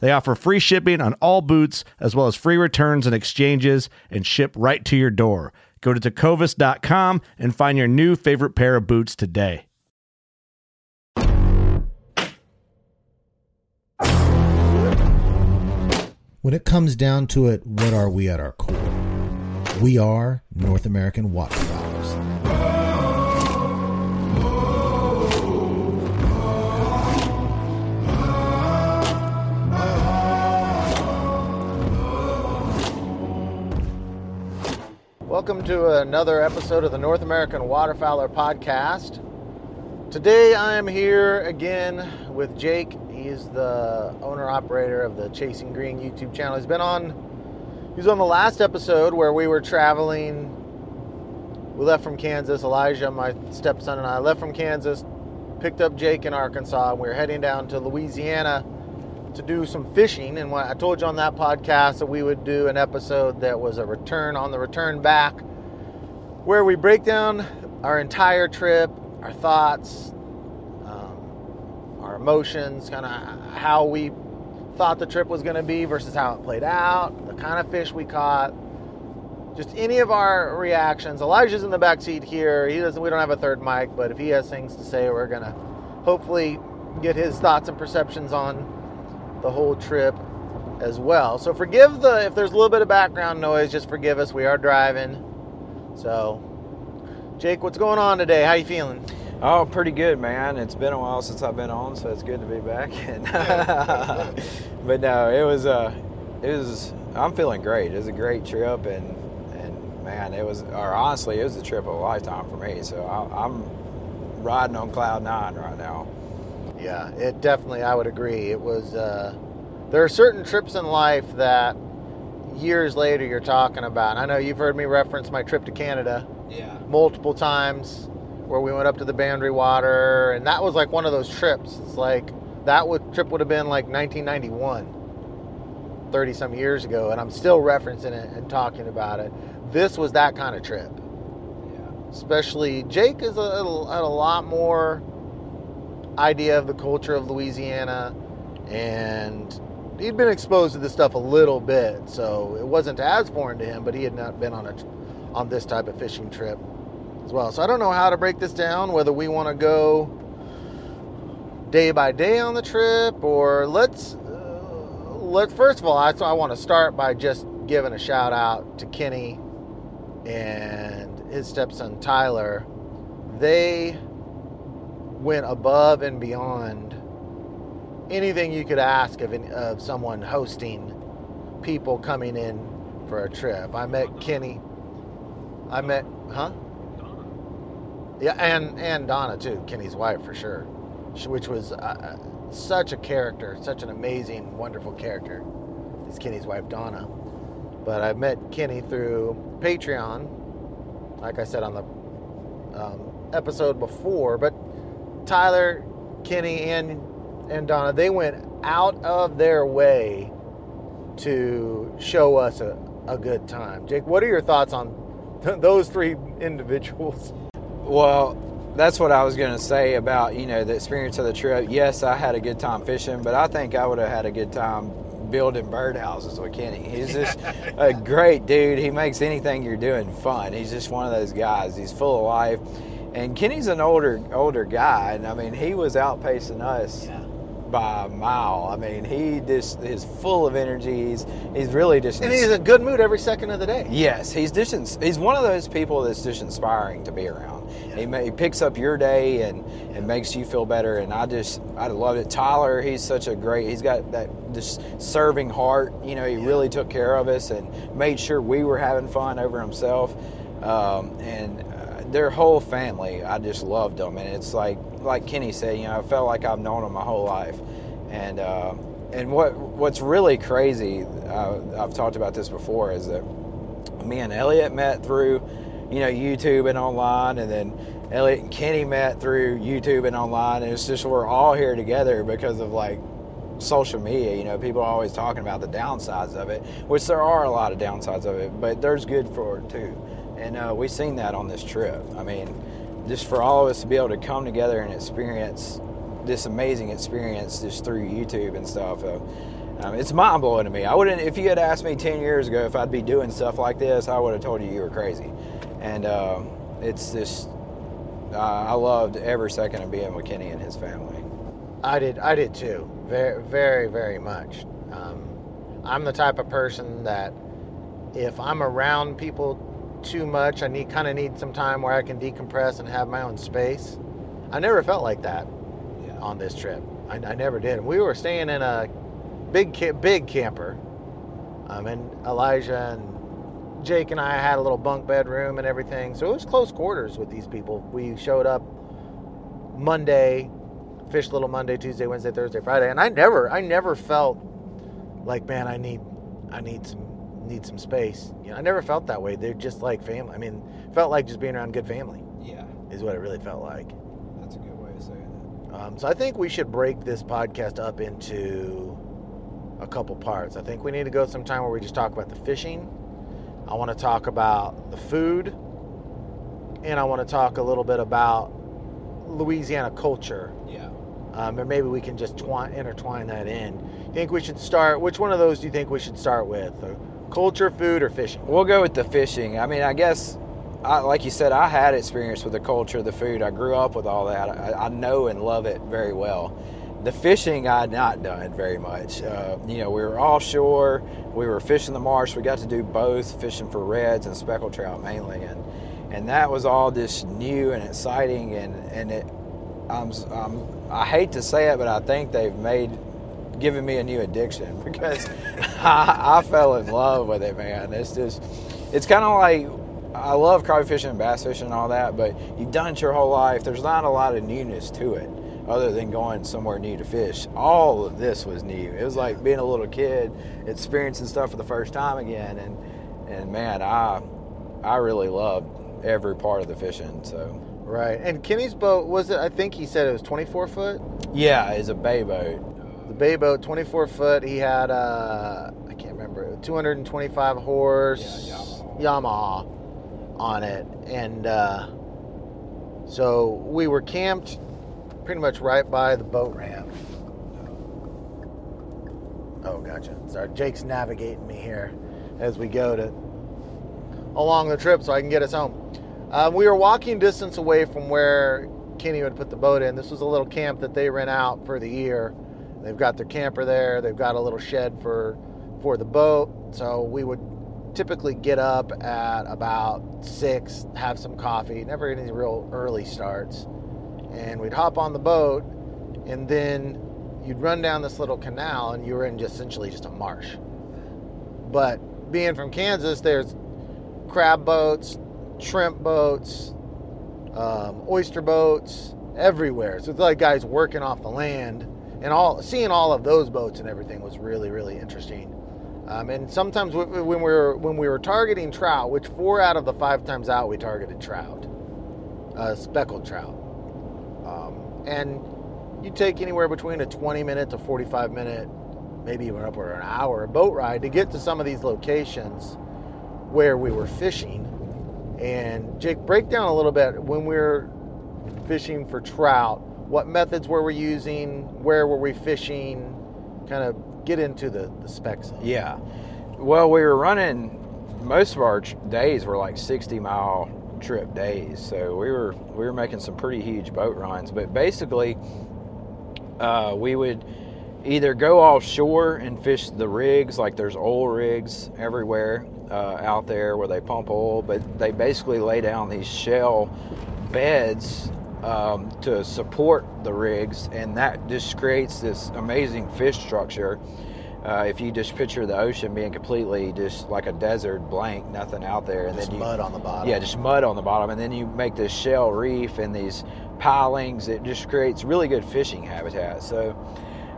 They offer free shipping on all boots, as well as free returns and exchanges, and ship right to your door. Go to tecovas.com and find your new favorite pair of boots today. When it comes down to it, what are we at our core? We are North American waterfowlers. Welcome to another episode of the North American Waterfowler Podcast. Today I am here again with Jake. He's the owner operator of the Chasing Green YouTube channel. He's been on he was on the last episode where we were traveling. We left from Kansas. Elijah, my stepson, and I left from Kansas, picked up Jake in Arkansas, and we were heading down to Louisiana to do some fishing. And when I told you on that podcast that we would do an episode that was a return on the return back, where we break down our entire trip, our thoughts, um, our emotions, kind of how we thought the trip was going to be versus how it played out, the kind of fish we caught, just any of our reactions. Elijah's in the back seat here. He doesn't. We don't have a third mic, but if he has things to say, we're gonna hopefully get his thoughts and perceptions on the whole trip as well. So forgive the if there's a little bit of background noise, just forgive us. We are driving. So Jake, what's going on today? How you feeling? Oh, pretty good, man. It's been a while since I've been on, so it's good to be back. but no, it was uh, it was. I'm feeling great. It was a great trip, and and man, it was. Or honestly, it was a trip of a lifetime for me. So I, I'm riding on cloud nine right now. Yeah, it definitely. I would agree. It was. Uh, there are certain trips in life that years later you're talking about. I know you've heard me reference my trip to Canada. Yeah. Multiple times, where we went up to the Boundary Water, and that was like one of those trips. It's like that would trip would have been like 1991, 30 some years ago, and I'm still referencing it and talking about it. This was that kind of trip. Yeah. Especially Jake is a, a, a lot more idea of the culture of Louisiana, and he'd been exposed to this stuff a little bit, so it wasn't as foreign to him. But he had not been on a on this type of fishing trip as well. So I don't know how to break this down. Whether we want to go day by day on the trip, or let's uh, let first of all, I, I want to start by just giving a shout out to Kenny and his stepson Tyler. They went above and beyond anything you could ask of, of someone hosting people coming in for a trip. I met Kenny. I met, huh? Yeah, and and Donna too, Kenny's wife for sure, which was uh, such a character, such an amazing, wonderful character. Is Kenny's wife Donna, but I met Kenny through Patreon, like I said on the um, episode before. But Tyler, Kenny, and and Donna, they went out of their way to show us a, a good time. Jake, what are your thoughts on th- those three individuals? Well, that's what I was going to say about you know the experience of the trip. Yes, I had a good time fishing, but I think I would have had a good time building birdhouses with Kenny. He's just a great dude. He makes anything you're doing fun. He's just one of those guys. He's full of life. And Kenny's an older older guy, and I mean he was outpacing us Yeah. by a mile. I mean he just is full of energy. He's he's really just And he's in a good mood every second of the day. Yes, he's just ins- he's one of those people that's just inspiring to be around. He, ma- he picks up your day and, and makes you feel better. And I just I love it. Tyler, he's such a great. He's got that just serving heart. You know, he really took care of us and made sure we were having fun over himself. Um, and their whole family, I just loved them. And it's like like Kenny said, you know, I felt like I've known them my whole life. And uh, and what what's really crazy, uh, I've talked about this before, is that me and Elliot met through, you know, YouTube and online, and then Elliot and Kenny met through YouTube and online, and it's just we're all here together because of like social media. You know, people are always talking about the downsides of it, which there are a lot of downsides of it, but there's good for it too. And uh, we've seen that on this trip. I mean, just for all of us to be able to come together and experience this amazing experience just through YouTube and stuff. Uh, um, it's mind blowing to me. I wouldn't, if you had asked me 10 years ago if I'd be doing stuff like this, I would have told you you were crazy. And uh, it's just, I loved every second of being with Kenny and his family. I did. I did too. Very, very, very much. Um, I'm the type of person that if I'm around people too much, I need kind of need some time where I can decompress and have my own space. I never felt like that on this trip. I, I never did. We were staying in a big, big camper. Um, and Elijah and Jake and I had a little bunk bedroom and everything, so it was close quarters with these people. We showed up Monday, fished little Monday, Tuesday, Wednesday, Thursday, Friday, and I never, I never felt like, man, I need, I need some, need some space. You know, I never felt that way. They're just like family. I mean, felt like just being around good family Yeah, is what it really felt like. that's a good way of saying Um, so I think we should break this podcast up into a couple parts. I think we need to go sometime where we just talk about the fishing. I want to talk about the food, and I want to talk a little bit about Louisiana culture. Yeah. Um, and maybe we can just twine, intertwine that in. You think we should start? Which one of those do you think we should start with? Uh, culture, food, or fishing? We'll go with the fishing. I mean, I guess, I, like you said, I had experience with the culture, the food. I grew up with all that. I, I know and love it very well. The fishing, I had not done very much. Uh, you know, we were offshore. We were fishing the marsh. We got to do both, fishing for reds and speckled trout mainly, and and that was all just new and exciting. And and it, I'm, I'm I hate to say it, but I think they've made given me a new addiction because I, I fell in love with it, man. It's just, it's kind of like I love crappie fishing and bass fishing and all that, but you've done it your whole life. There's not a lot of newness to it other than going somewhere new to fish. All of this was new. It was like being a little kid experiencing stuff for the first time again, and and man, I I really loved every part of the fishing. So Right. And Kenny's boat was it? I think he said it was 24 foot. yeah, it's a bay boat. The bay boat, 24 foot. He had uh, I can't remember, 225 horse Yeah, Yamaha. Yamaha on it, and uh, so we were camped pretty much right by the boat ramp. Oh, gotcha. Sorry, Jake's navigating me here as we go to along the trip so I can get us home. Um, we were walking distance away from where Kenny would put the boat in. This was a little camp that they rent out for the year. They've got their camper there. They've got a little shed for for the boat. So we would typically get up at about six, have some coffee. Never any real early starts, and we'd hop on the boat, and then you'd run down this little canal, and you were in just essentially just a marsh. But being from Kansas, there's crab boats, shrimp boats, um, oyster boats everywhere. So it's like guys working off the land, and all seeing all of those boats and everything was really really interesting. Um, and sometimes when we were when we were targeting trout, which four out of the five times out we targeted trout, uh, speckled trout, um, and you take anywhere between a 20 minute to 45 minute, maybe even upward an hour boat ride to get to some of these locations where we were fishing. And Jake, break down a little bit when we were fishing for trout. What methods were we using? Where were we fishing? Kind of get into the, the specs. Yeah. Well, we were running. Most of our days were like 60 mile trip days, so we were we were making some pretty huge boat runs. But basically, uh, we would either go offshore and fish the rigs, like there's oil rigs everywhere uh, out there where they pump oil, but they basically lay down these shell beds um, to support the rigs, and that just creates this amazing fish structure. Uh, if you just picture the ocean being completely just like a desert blank, nothing out there, and Just then you, mud on the bottom. yeah, just mud on the bottom, and then you make this shell reef and these pilings. It just creates really good fishing habitat. So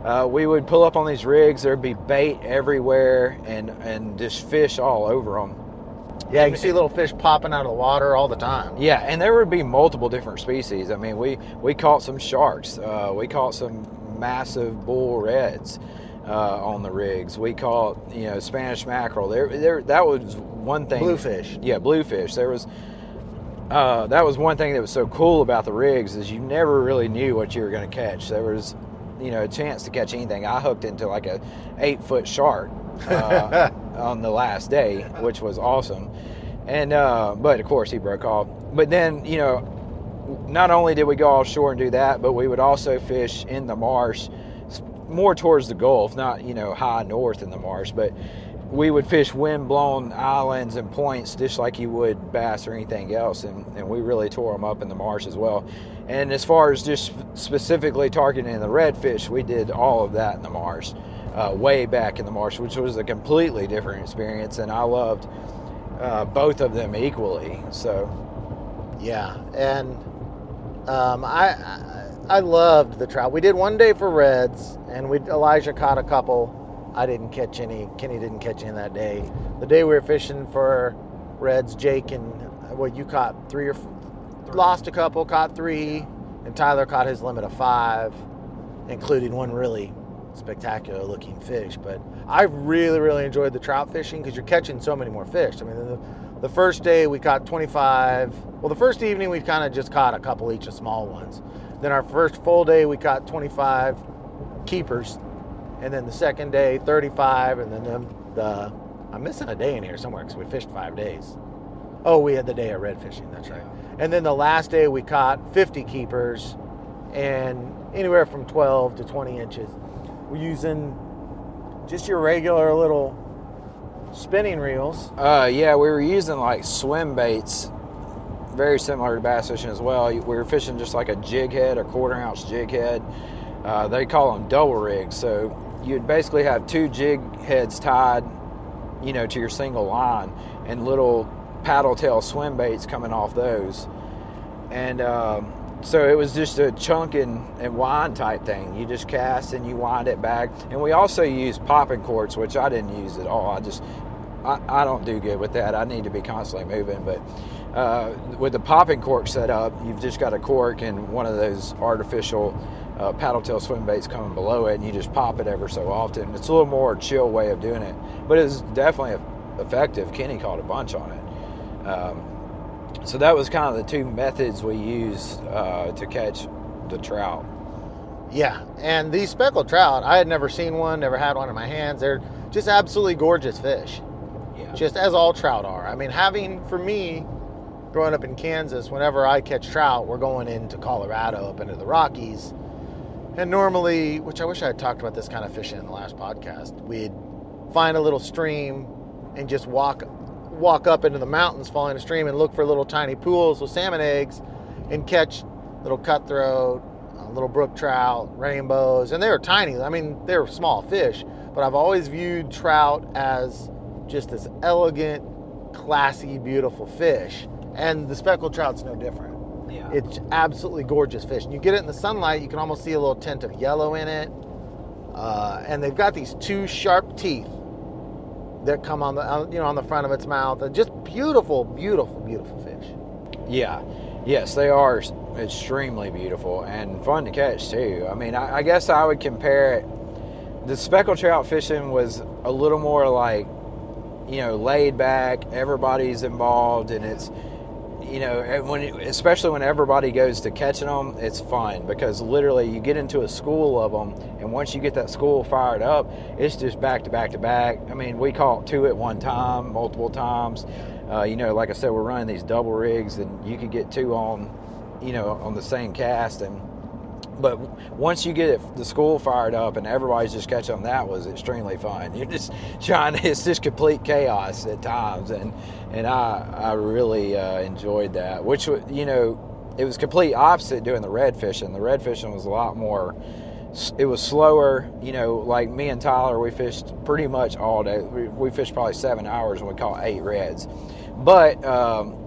uh, we would pull up on these rigs. There'd be bait everywhere, and and just fish all over them. Yeah, you can see little fish popping out of the water all the time. Yeah, and there would be multiple different species. I mean, we we caught some sharks. Uh, we caught some massive bull reds uh, on the rigs. We caught you know Spanish mackerel. There, there. That was one thing. Bluefish. Yeah, bluefish. There was. Uh, that was one thing that was so cool about the rigs is you never really knew what you were going to catch. There was, you know, a chance to catch anything. I hooked into like a eight foot shark uh, on the last day, which was awesome. And uh, but of course he broke off. But then you know, not only did we go offshore and do that, but we would also fish in the marsh, more towards the Gulf, not you know high north in the marsh, but we would fish wind-blown islands and points just like you would bass or anything else, and, and we really tore them up in the marsh as well. And as far as just specifically targeting the redfish, we did all of that in the marsh, uh, way back in the marsh, which was a completely different experience, and I loved uh, both of them equally. So Yeah, and um, I, I I loved the trout. We did one day for reds, and we Elijah caught a couple. I didn't catch any. Kenny didn't catch any that day. The day we were fishing for reds, Jake and well, you caught three or f- lost a couple, caught three, and Tyler caught his limit of five, including one really spectacular looking fish. But I really, really enjoyed the trout fishing because you're catching so many more fish. I mean, the, the first day we caught 25. Well, the first evening we kind of just caught a couple each of small ones. Then our first full day we caught 25 keepers, and then the second day 35, and then the, the I'm missing a day in here somewhere because we fished five days. Oh, we had the day of red fishing. That's right. And then the last day we caught 50 keepers, and anywhere from 12 to 20 inches. We're using just your regular little spinning reels. Uh, yeah, we were using like swim baits, very similar to bass fishing as well. We were fishing just like a jig head, a quarter ounce jig head. Uh, they call them double rigs. So you'd basically have two jig heads tied, you know, to your single line, and little paddle tail swim baits coming off those. And um, so it was just a chunk and, and wind type thing. You just cast and you wind it back. And we also use popping corks, which I didn't use at all. I just I, I don't do good with that. I need to be constantly moving. But uh, with the popping cork set up, you've just got a cork and one of those artificial uh, paddle tail swim baits coming below it, and you just pop it ever so often. It's a little more chill way of doing it, but it's definitely effective. Kenny caught a bunch on it. Um, so that was kind of the two methods we used uh, to catch the trout. Yeah, and these speckled trout, I had never seen one, never had one in my hands. They're just absolutely gorgeous fish, Yeah. just as all trout are. I mean, having, for me, growing up in Kansas, whenever I catch trout, we're going into Colorado, up into the Rockies. And normally, which I wish I had talked about this kind of fishing in the last podcast, we'd find a little stream and just walk walk up into the mountains following a stream and look for little tiny pools with salmon eggs and catch little cutthroat, little brook trout, rainbows, and they were tiny. I mean, they were small fish, but I've always viewed trout as just this elegant, classy, beautiful fish. And the speckled trout's no different. Yeah. It's absolutely gorgeous fish. And you get it in the sunlight, you can almost see a little tint of yellow in it. Uh, and they've got these two sharp teeth that come on the uh, you know on the front of its mouth. They're just beautiful, beautiful, beautiful fish. Yeah, yes, they are extremely beautiful and fun to catch too. I mean, I, I guess I would compare it. The speckled trout fishing was a little more like, you know laid back. Everybody's involved, and it's you know when especially when everybody goes to catching them, it's fun because literally you get into a school of them, and once you get that school fired up, it's just back to back to back. I mean, we caught two at one time, multiple times. Uh, you know, like I said, we're running these double rigs, and you could get two on, you know, on the same cast, and but once you get the school fired up and everybody's just catching them, that was extremely fun. You're just trying to, it's just complete chaos at times. And, and I, I really uh, enjoyed that, which, you know, it was complete opposite doing the red fishing. The red fishing was a lot more, it was slower. You know, like me and Tyler, we fished pretty much all day. We, we fished probably seven hours and we caught eight reds. But, um,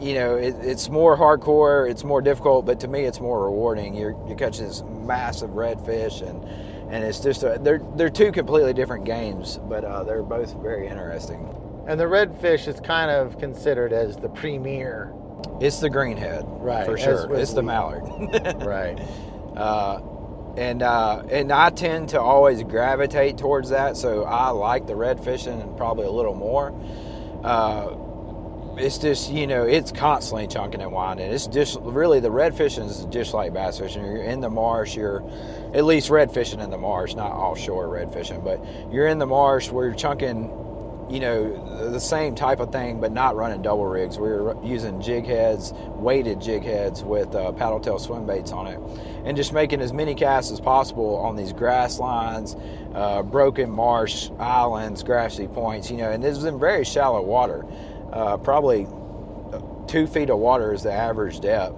you know, it, it's more hardcore, it's more difficult, but to me, it's more rewarding. You're you catch this massive redfish, and and it's just a, they're they're two completely different games, but uh, they're both very interesting. And the redfish is kind of considered as the premier. It's the greenhead, right? For sure, it's the mallard, right? Uh, and uh, and I tend to always gravitate towards that, so I like the red fishing and probably a little more. Uh, it's just you know it's constantly chunking and winding. It's just really the red fishing is just like bass fishing. You're in the marsh. You're at least red fishing in the marsh, not offshore red fishing, but you're in the marsh where you're chunking. You know the same type of thing, but not running double rigs. We are using jig heads, weighted jig heads with uh, paddle tail swim baits on it, and just making as many casts as possible on these grass lines, uh, broken marsh islands, grassy points. You know, and this is in very shallow water uh, probably two feet of water is the average depth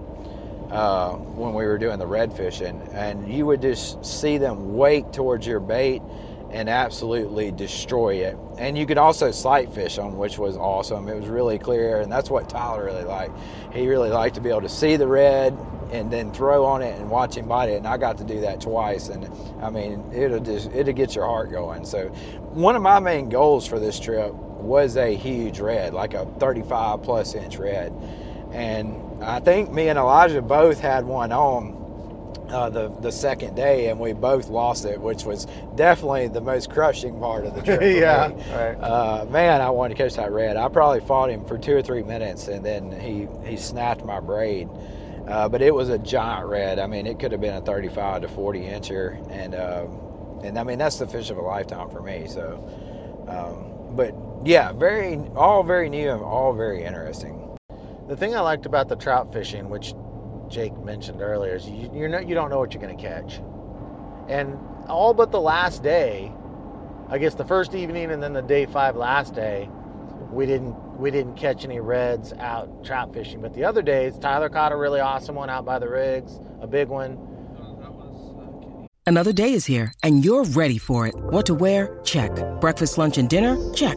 uh, when we were doing the red fishing, and you would just see them wake towards your bait and absolutely destroy it. And you could also sight fish on, which was awesome. It was really clear, and that's what Tyler really liked. He really liked to be able to see the red and then throw on it and watch him bite it. And I got to do that twice, and I mean, it'll just it'll get your heart going. So, one of my main goals for this trip was a huge red, like a 35 plus inch red. And I think me and Elijah both had one on uh, the the second day, and we both lost it, which was definitely the most crushing part of the trip. yeah, right. uh, man, I wanted to catch that red. I probably fought him for two or three minutes, and then he he snapped my braid. Uh, but it was a giant red. I mean, it could have been a 35 to 40 incher, and uh, and I mean that's the fish of a lifetime for me. So, um, but yeah, very all very new and all very interesting. The thing I liked about the trout fishing, which Jake mentioned earlier, is you you're not, you don't know what you're going to catch, and all but the last day, I guess the first evening and then the day five last day, we didn't we didn't catch any reds out trout fishing. But the other days, Tyler caught a really awesome one out by the rigs, a big one. Another day is here, and you're ready for it. What to wear? Check. Breakfast, lunch, and dinner? Check.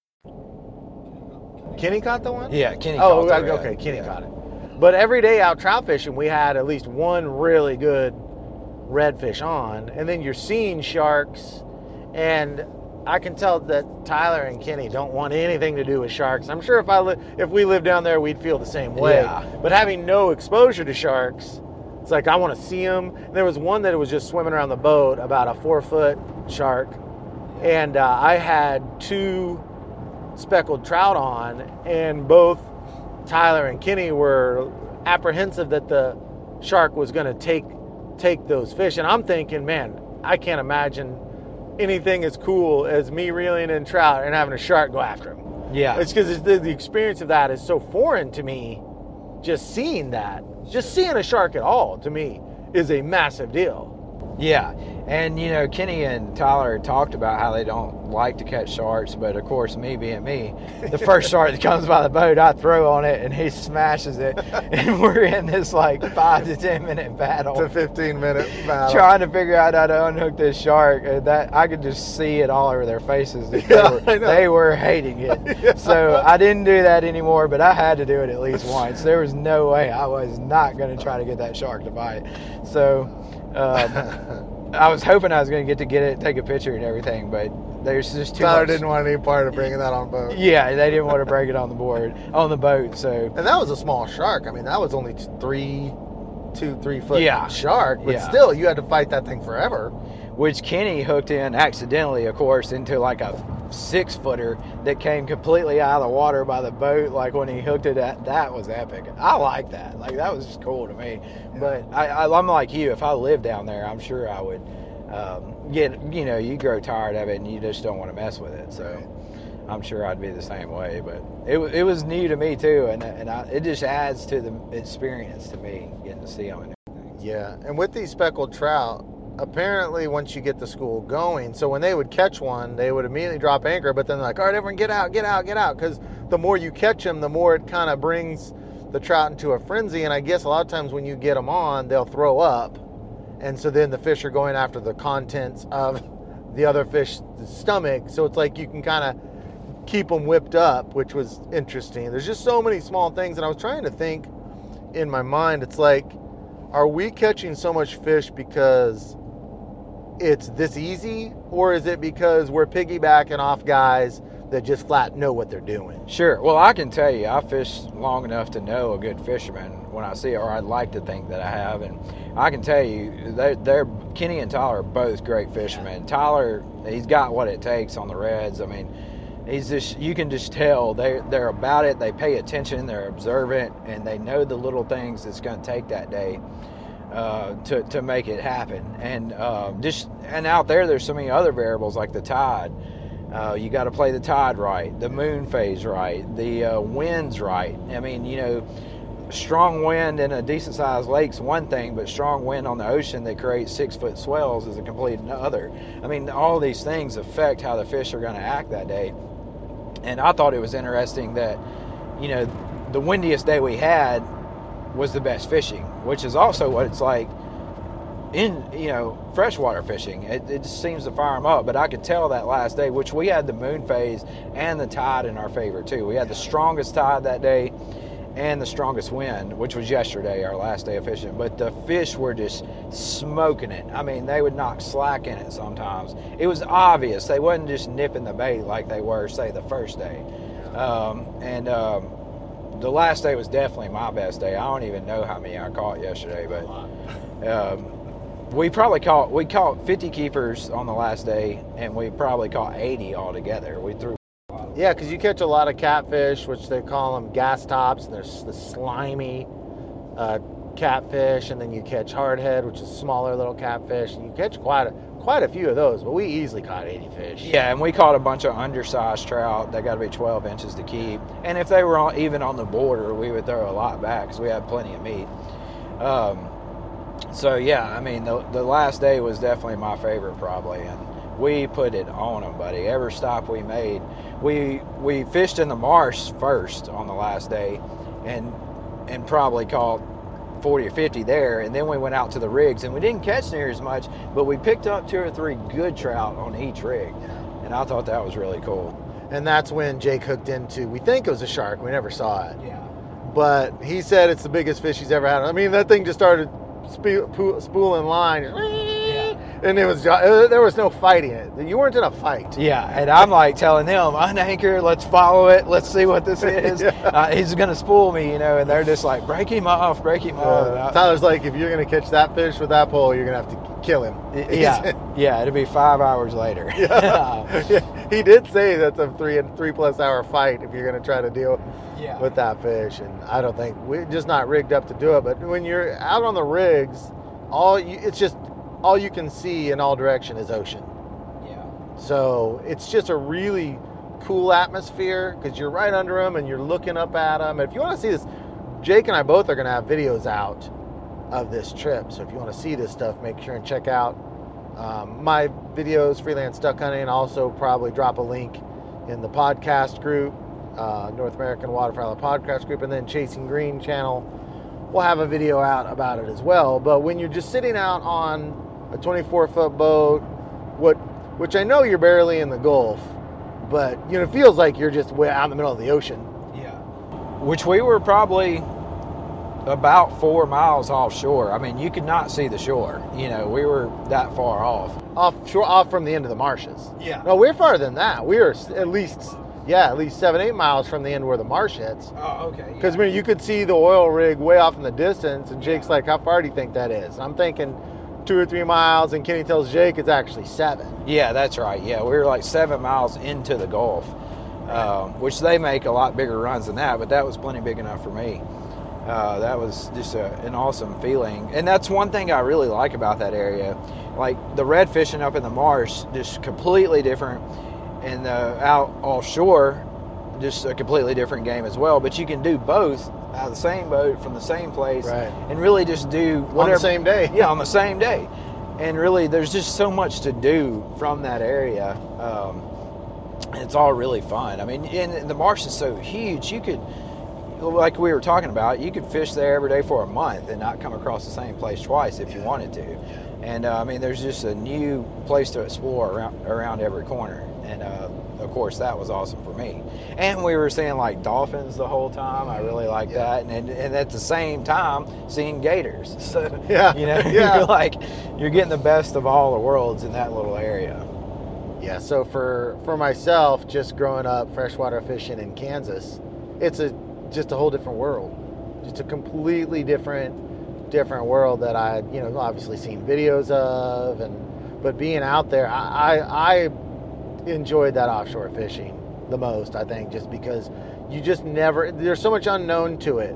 Kenny caught the one? Yeah, Kenny. Oh, caught the okay. Kenny Yeah. caught it. But every day out trout fishing, we had at least one really good redfish on, and then you're seeing sharks, and I can tell that Tyler and Kenny don't want anything to do with sharks. I'm sure if I li- if we lived down there, we'd feel the same way. Yeah. But having no exposure to sharks, it's like I want to see them. There was one that was just swimming around the boat, about a four foot shark, and uh, I had two speckled trout on, and both Tyler and Kenny were apprehensive that the shark was going to take take those fish. And I'm thinking, man, I can't imagine anything as cool as me reeling in trout and having a shark go after him. Yeah. It's because the, the experience of that is so foreign to me, just seeing that. just seeing a shark at all to me is a massive deal. Yeah, and you know, Kenny and Tyler talked about how they don't like to catch sharks, but of course, me being me, the first shark that comes by the boat, I throw on it and he smashes it, and we're in this like five to ten minute battle. A 15 minute battle. Trying to figure out how to unhook this shark, and that I could just see it all over their faces. That Yeah, they, were, they were hating it. So I didn't do that anymore, but I had to do it at least once. There was no way I was not going to try to get that shark to bite. So um, I was hoping I was going to get to get it, take a picture and everything, but there's just too Tyler much. didn't want any part of bringing that on boat. Yeah, they didn't want to break it on the board, on the boat. So And that was a small shark. I mean, that was only three, two, three foot Yeah. shark, but Yeah. still, you had to fight that thing forever. which Kenny hooked in accidentally, of course, into like a six footer that came completely out of the water by the boat. Like when he hooked it at, that was epic. I like that. Like that was just cool to me. But I, I'm like you. If I lived down there, I'm sure I would um, get. You know, you grow tired of it and you just don't want to mess with it. So. I'm sure I'd be the same way, but it, it was new to me too, and, and I, it just adds to the experience to me getting to see them and everything. Yeah, and with these speckled trout, apparently once you get the school going, so when they would catch one, they would immediately drop anchor, but then they're like, all right, everyone get out, get out, get out, because the more you catch them, the more it kind of brings the trout into a frenzy. And I guess a lot of times when you get them on, they'll throw up, and so then the fish are going after the contents of the other fish's stomach. So it's like you can kind of keep them whipped up, which was interesting. There's just so many small things, and I was trying to think in my mind. It's like, are we catching so much fish because it's this easy, or is it because we're piggybacking off guys that just flat know what they're doing? Sure. Well, I can tell you, I fished long enough to know a good fisherman when I see it, or I'd like to think that I have. And I can tell you, they're, they're Kenny and Tyler are both great fishermen. Tyler, he's got what it takes on the reds. I mean, he's just you can just tell they they're about it. They pay attention. They're observant, and they know the little things it's going to take that day. Uh, to, to make it happen, and um, just and out there, there's so many other variables like the tide. Uh, you got to play the tide right, the moon phase right, the uh, winds right. I mean, you know, strong wind in a decent sized lake's one thing, but strong wind on the ocean that creates six foot swells is a complete other. I mean, all these things affect how the fish are going to act that day. And I thought it was interesting that, you know, the windiest day we had was the best fishing, which is also what it's like in you know freshwater fishing. It, it just seems to fire them up. But I could tell that last day, which we had the moon phase and the tide in our favor too. We had the strongest tide that day and the strongest wind, which was yesterday, our last day of fishing. But the fish were just smoking it. I mean, they would knock slack in it sometimes. It was obvious they wasn't just nipping the bait like they were, say, the first day. Um, and um, the last day was definitely my best day. I don't even know how many I caught yesterday, but um, we probably caught we caught 50 keepers on the last day, and we probably caught 80 altogether. We threw Yeah, because you catch a lot of catfish, which they call them gaff tops, and there's the slimy uh, catfish, and then you catch hardhead, which is smaller little catfish, and you catch quite a quite a few of those. But we easily caught 80 fish. Yeah, and we caught a bunch of undersized trout. They got to be 12 inches to keep. And if they were on, even on the border, we would throw a lot back because we had plenty of meat. Um, so yeah, I mean, the, the last day was definitely my favorite probably, and we put it on them, buddy. Every stop we made, we we fished in the marsh first on the last day, and and probably caught 40 or 50 there, and then we went out to the rigs, and we didn't catch near as much, but we picked up two or three good trout on each rig, and I thought that was really cool. And that's when Jake hooked into, we think it was a shark, we never saw it. Yeah. But he said it's the biggest fish he's ever had. I mean, that thing just started spooling line. And it was, uh, there was no fighting it. You weren't in a fight. Yeah, and I'm like telling them, unanchor, let's follow it, let's see what this is. Yeah. uh, he's gonna spool me, you know, and they're just like, break him off, break him off. Tyler's like, if you're going to catch that fish with that pole, you're going to have to kill him. yeah, yeah, it'll be five hours later. Yeah, he did say that's a three and three plus hour fight if you're going to try to deal Yeah. with that fish. And I don't think we're just not rigged up to do it. But when you're out on the rigs, all you, it's just all you can see in all direction is ocean. yeah. So it's just a really cool atmosphere because you're right under them and you're looking up at them. And if you want to see this Jake and I both are going to have videos out of this trip. So if you want to see this stuff, make sure and check out um, my videos, freelance duck hunting. Also, probably drop a link in the podcast group, uh, North American Waterfowl Podcast group, and then Chasing Green channel. We'll have a video out about it as well. But when you're just sitting out on a 24 foot boat, what, which I know you're barely in the Gulf, but you know, it feels like you're just way out in the middle of the ocean. Yeah. Which we were probably about four miles offshore. I mean, you could not see the shore. You know, we were that far off. Off shore, off from the end of the marshes. Yeah. No, we're farther than that. We are at least, yeah, at least seven, eight miles from the end where the marsh hits. Oh, okay. Because I mean, you could see the oil rig way off in the distance, and Jake's like, "How far do you think that is?" And I'm thinking two or three miles, and Kenny tells Jake it's actually seven. Yeah, that's right. Yeah, we were like seven miles into the Gulf, um, which they make a lot bigger runs than that, but that was plenty big enough for me. Uh, that was just a, an awesome feeling, and that's one thing I really like about that area. Like the red fishing up in the marsh, just completely different, and the out offshore, just a completely different game as well. But you can do both out of the same boat from the same place, Right. and really just do whatever. same day. yeah, on the same day. And really, there's just so much to do from that area. Um, it's all really fun. I mean, and the marsh is so huge. You could, like we were talking about, you could fish there every day for a month and not come across the same place twice if you wanted to. And uh, I mean, there's just a new place to explore around around every corner. And uh, of course, that was awesome for me. And we were seeing like dolphins the whole time. I really like that. And, and and at the same time, seeing gators. So Yeah. you know, Yeah. you're like you're getting the best of all the worlds in that little area. Yeah. So for for myself, just growing up freshwater fishing in Kansas, it's a just a whole different world, just a completely different different world that I you know obviously seen videos of, and but being out there, I I, I enjoyed that offshore fishing the most. I think just because you just never there's so much unknown to it.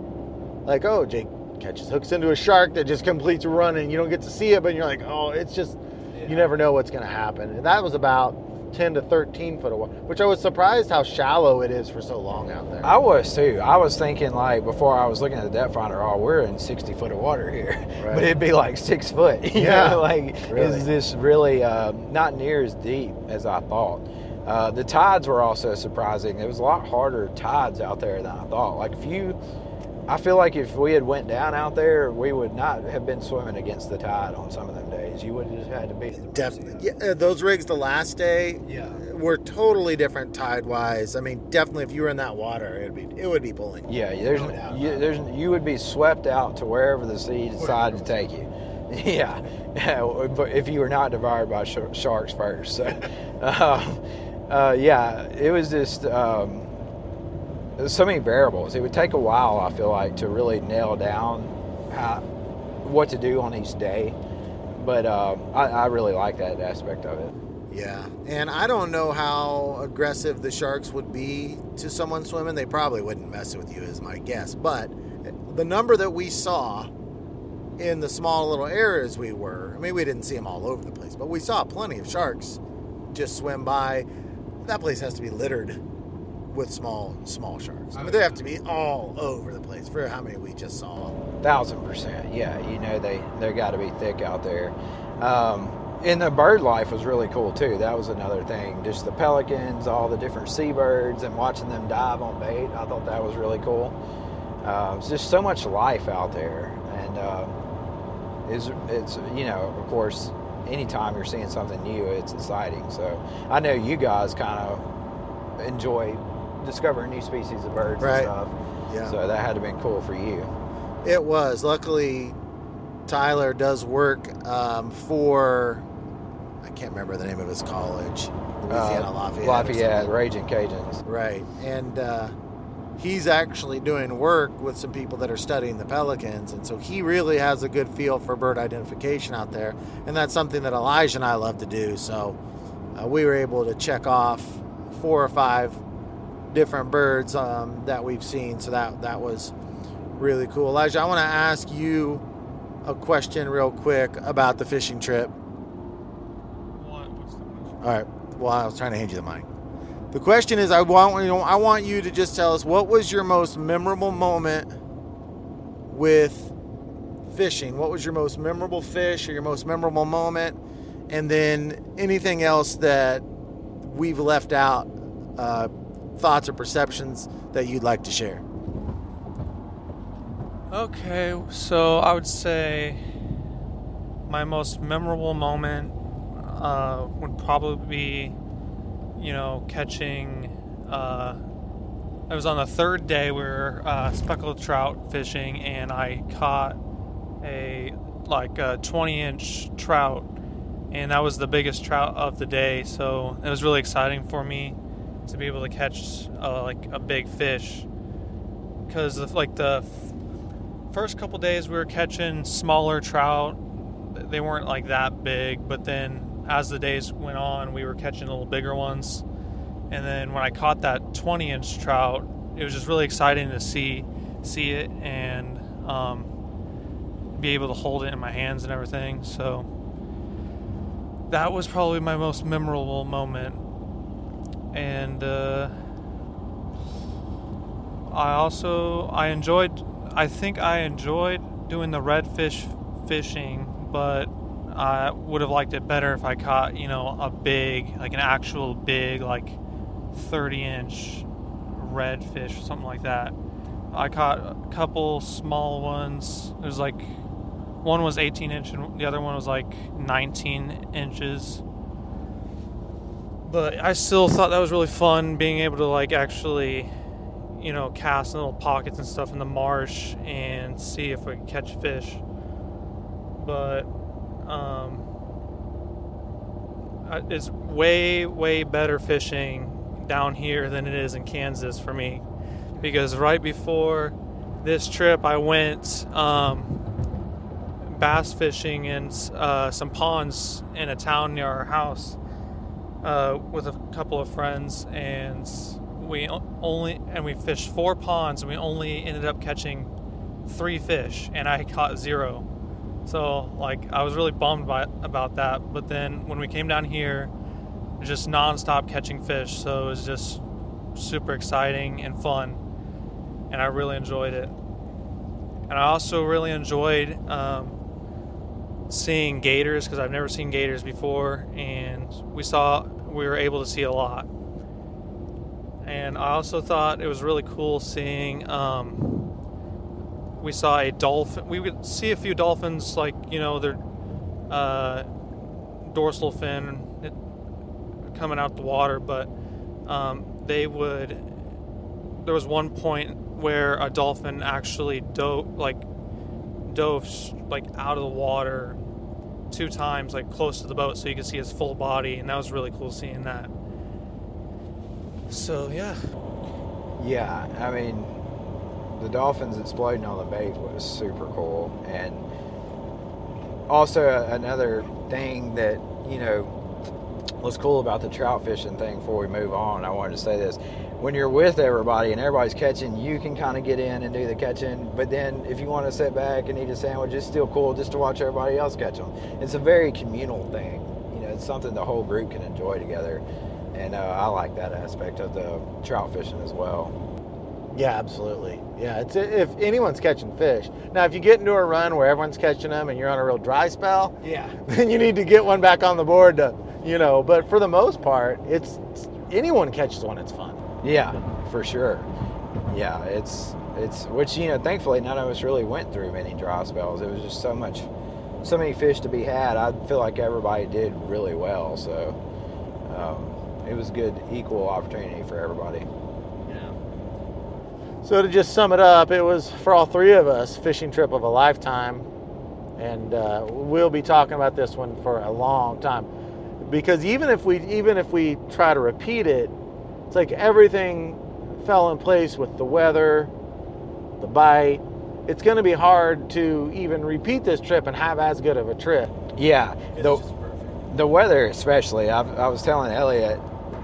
Like oh Jake catches hooks into a shark that just completes a run and you don't get to see it, but you're like oh it's just you never know what's going to happen. And that was about 10 to 13 foot of water, which I was surprised how shallow it is for so long out there. I was too. I was thinking like before I was looking at the depth finder, oh, we're in 60 foot of water here, Right. but it'd be like six foot. You Yeah, know, like really. it's just really uh, not near as deep as I thought. Uh, the tides were also surprising. It was a lot harder tides out there than I thought. Like if you, I feel like if we had went down out there, we would not have been swimming against the tide on some of them days. You would have just had to be. Definitely. Yeah, uh, those rigs the last day Yeah. were totally different tide wise. I mean, definitely if you were in that water, it'd be it would be pulling. Yeah, there's, No doubt. you, there's you would be swept out to wherever the sea decided to take you. Yeah, but if you were not devoured by sh- sharks first. So, uh, uh, yeah, it was just um, there's so many variables. It would take a while, I feel like, to really nail down how, what to do on each day. But um, I, I really like that aspect of it. Yeah, and I don't know how aggressive the sharks would be to someone swimming. They probably wouldn't mess with you, is my guess. But the number that we saw in the small little areas we were, I mean, we didn't see them all over the place, but we saw plenty of sharks just swim by. That place has to be littered with small, small sharks. I mean, they have to be all over the place for how many we just saw. Thousand percent, yeah. You know they they got to be thick out there. Um, and the bird life was really cool too. That was another thing. Just the pelicans, all the different seabirds, and watching them dive on bait. I thought that was really cool. Uh, it's just so much life out there, and uh, it's it's you know of course anytime you're seeing something new, it's exciting. So I know you guys kind of enjoy discovering new species of birds Right. and stuff. Yeah. So that had to have been cool for you. It was. Luckily, Tyler does work um, for, I can't remember the name of his college, Louisiana Uh, Lafayette. Lafayette. Raging Cajuns. Right. And uh, he's actually doing work with some people that are studying the pelicans. And so he really has a good feel for bird identification out there. And that's something that Elijah and I love to do. So uh, we were able to check off four or five different birds um, that we've seen. So that, that was really cool. Elijah, I want to ask you a question real quick about the fishing trip. All right. Well, I was trying to hand you the mic. The question is, I want you know, I want you to just tell us what was your most memorable moment with fishing. What was your most memorable fish or your most memorable moment? And then anything else that we've left out, uh, thoughts or perceptions that you'd like to share. Okay, so I would say my most memorable moment uh, would probably be, you know, catching. Uh, it was on the third day we were uh, speckled trout fishing, and I caught a like a 20 inch trout, and that was the biggest trout of the day. So it was really exciting for me to be able to catch uh, like a big fish, because like the f- first couple days we were catching smaller trout. They weren't like that big, but then as the days went on, we were catching a little bigger ones. And then when I caught that 20 inch trout, it was just really exciting to see see it and um, be able to hold it in my hands and everything. So that was probably my most memorable moment. And uh, I also I enjoyed. I think I enjoyed doing the redfish fishing, but I would have liked it better if I caught, you know, a big, like an actual big, like 30 inch redfish or something like that. I caught a couple small ones. It was like one was 18 inch and the other one was like 19 inches. But I still thought that was really fun being able to like actually, you know, cast in little pockets and stuff in the marsh and see if we could catch fish. But um, it's way way better fishing down here than it is in Kansas for me because right before this trip I went um, bass fishing in uh, some ponds in a town near our house uh, with a couple of friends and we only and we fished four ponds and we only ended up catching three fish and I caught zero so like I was really bummed by about that but then when we came down here just nonstop catching fish. So it was just super exciting and fun, and I really enjoyed it. And I also really enjoyed um, seeing gators because I've never seen gators before, and we saw we were able to see a lot. And I also thought it was really cool seeing. Um, we saw a dolphin. We would see a few dolphins, like you know, their uh, dorsal fin coming out the water, but um, they would. There was one point where a dolphin actually dove, like, dove like out of the water two times, like close to the boat, so you could see his full body, and that was really cool seeing that. So yeah. Yeah, I mean, the dolphins exploding on the bait was super cool, and also uh, another thing that you know was cool about the trout fishing thing before we move on, I wanted to say this. When you're with everybody and everybody's catching, you can kind of get in and do the catching. But then if you want to sit back and eat a sandwich, it's still cool just to watch everybody else catch them. It's a very communal thing. You know, it's something the whole group can enjoy together. And uh, I like that aspect of the trout fishing as well. Yeah, absolutely. Yeah, it's if anyone's catching fish. Now, if you get into a run where everyone's catching them and you're on a real dry spell, yeah, then you need to get one back on the board to you know. But for the most part, it's, it's anyone catches one, it's fun. Yeah, for sure. Yeah, it's it's which you know, thankfully none of us really went through many dry spells. It was just so much, so many fish to be had. I feel like everybody did really well, so um, it was good, equal opportunity for everybody. Yeah. So to just sum it up, it was for all three of us fishing trip of a lifetime, and uh, we'll be talking about this one for a long time because even if we even if we try to repeat it, it's like everything fell in place with the weather, the bite. It's going to be hard to even repeat this trip and have as good of a trip. Yeah, the the weather especially. I, I was telling Elliot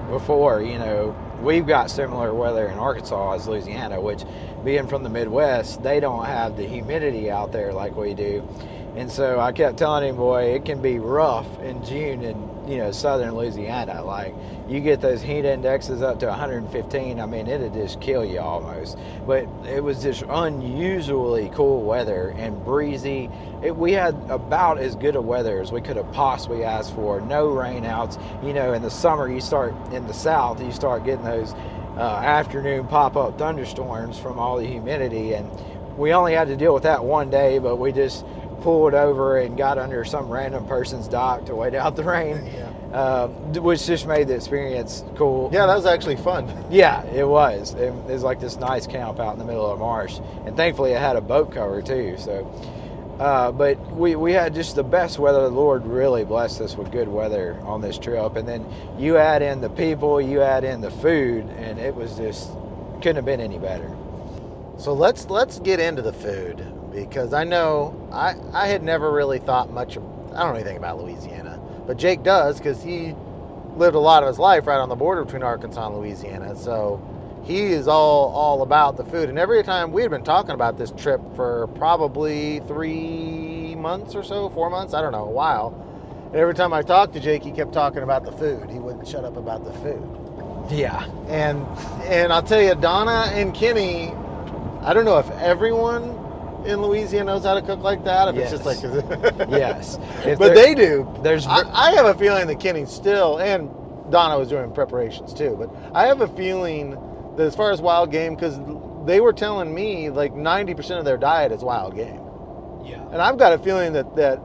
before, you know, we've got similar weather in Arkansas as Louisiana, which being from the Midwest, they don't have the humidity out there like we do. And so I kept telling him, boy, it can be rough in June in you know southern Louisiana. Like you get those heat indexes up to 115. I mean, it'd just kill you almost. But it was just unusually cool weather and breezy. It, we had about as good a weather as we could have possibly asked for. No rainouts. You know, in the summer you start in the south, you start getting those uh, afternoon pop-up thunderstorms from all the humidity and we only had to deal with that one day but we just pulled over and got under some random person's dock to wait out the rain, Yeah. uh, which just made the experience cool. Yeah, that was actually fun. Yeah, it was. It, it was like this nice camp out in the middle of the marsh, and thankfully it had a boat cover too. So, uh, but we, we had just the best weather. The Lord really blessed us with good weather on this trip, and then you add in the people, you add in the food, and it was just couldn't have been any better. So let's let's get into the food because I know I I had never really thought much. Of, I don't know anything about Louisiana, but Jake does because he lived a lot of his life right on the border between Arkansas and Louisiana. So he is all all about the food. And every time we had been talking about this trip for probably three months or so, four months, I don't know, a while. And every time I talked to Jake, he kept talking about the food. He wouldn't shut up about the food. Yeah, And and I'll tell you, Donna and Kimmy, I don't know if everyone in Louisiana knows how to cook like that. If it's just Yes. like, yes. If but they do. There's I, I have a feeling that Kenny still and Donna was doing preparations too. But I have a feeling that as far as wild game, because they were telling me like ninety percent of their diet is wild game, yeah. and I've got a feeling that that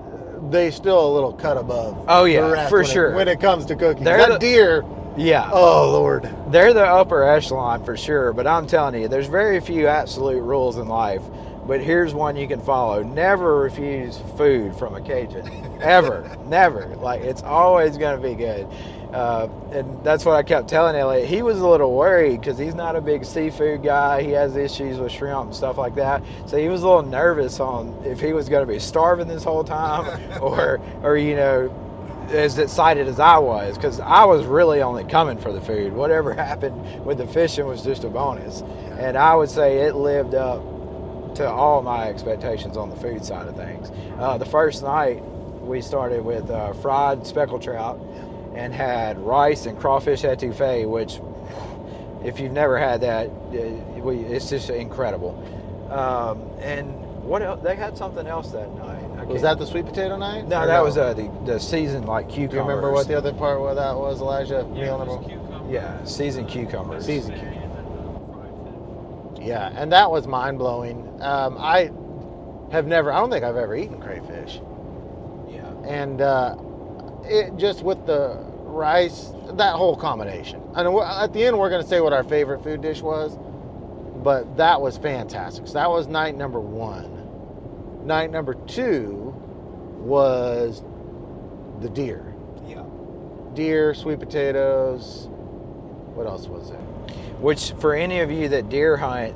they still a little cut above. Oh, yeah, for when it- sure. when it comes to cooking. They're that the- deer. Yeah. Oh Lord. They're the upper echelon for sure, but I'm telling you, there's very few absolute rules in life. But here's one you can follow: never refuse food from a Cajun, ever, never. Like it's always going to be good. Uh, and that's what I kept telling Elliot. He was a little worried because he's not a big seafood guy. He has issues with shrimp and stuff like that. So he was a little nervous on if he was going to be starving this whole time, or, or you know, as excited as I was because I was really only coming for the food. Whatever happened with the fishing was just a bonus. And I would say it lived up to all my expectations on the food side of things. Uh, the first night we started with uh, fried speckled trout and had rice and crawfish etouffee, which if you've never had that, uh, we, it's just incredible. Um, and what else? They had something else that night. I Was that the sweet potato night? no, Or that was uh, the the seasoned like cucumbers. Do you remember what the other part of that was, Elijah? Meal number one? Yeah, seasoned cucumbers. Seasoned cucumbers. Yeah, and that was mind blowing. Um, I have never. I don't think I've ever eaten crayfish, Yeah. and uh, it just with the rice, that whole combination. And at the end, we're going to say what our favorite food dish was, but that was fantastic. So that was night number one. Night number two was the deer. Yeah. Deer, sweet potatoes. What else was there? Which, for any of you that deer hunt,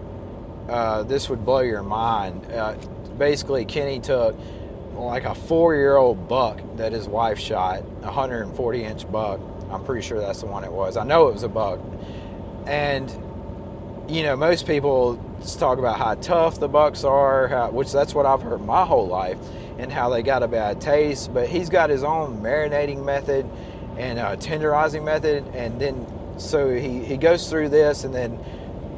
uh, this would blow your mind. Uh, basically, Kenny took like a four-year-old buck that his wife shot, a 140-inch buck. I'm pretty sure that's the one it was. I know it was a buck. And you know, most people talk about how tough the bucks are, how, which that's what I've heard my whole life, and how they got a bad taste. But he's got his own marinating method and tenderizing method, and then so he, he goes through this and then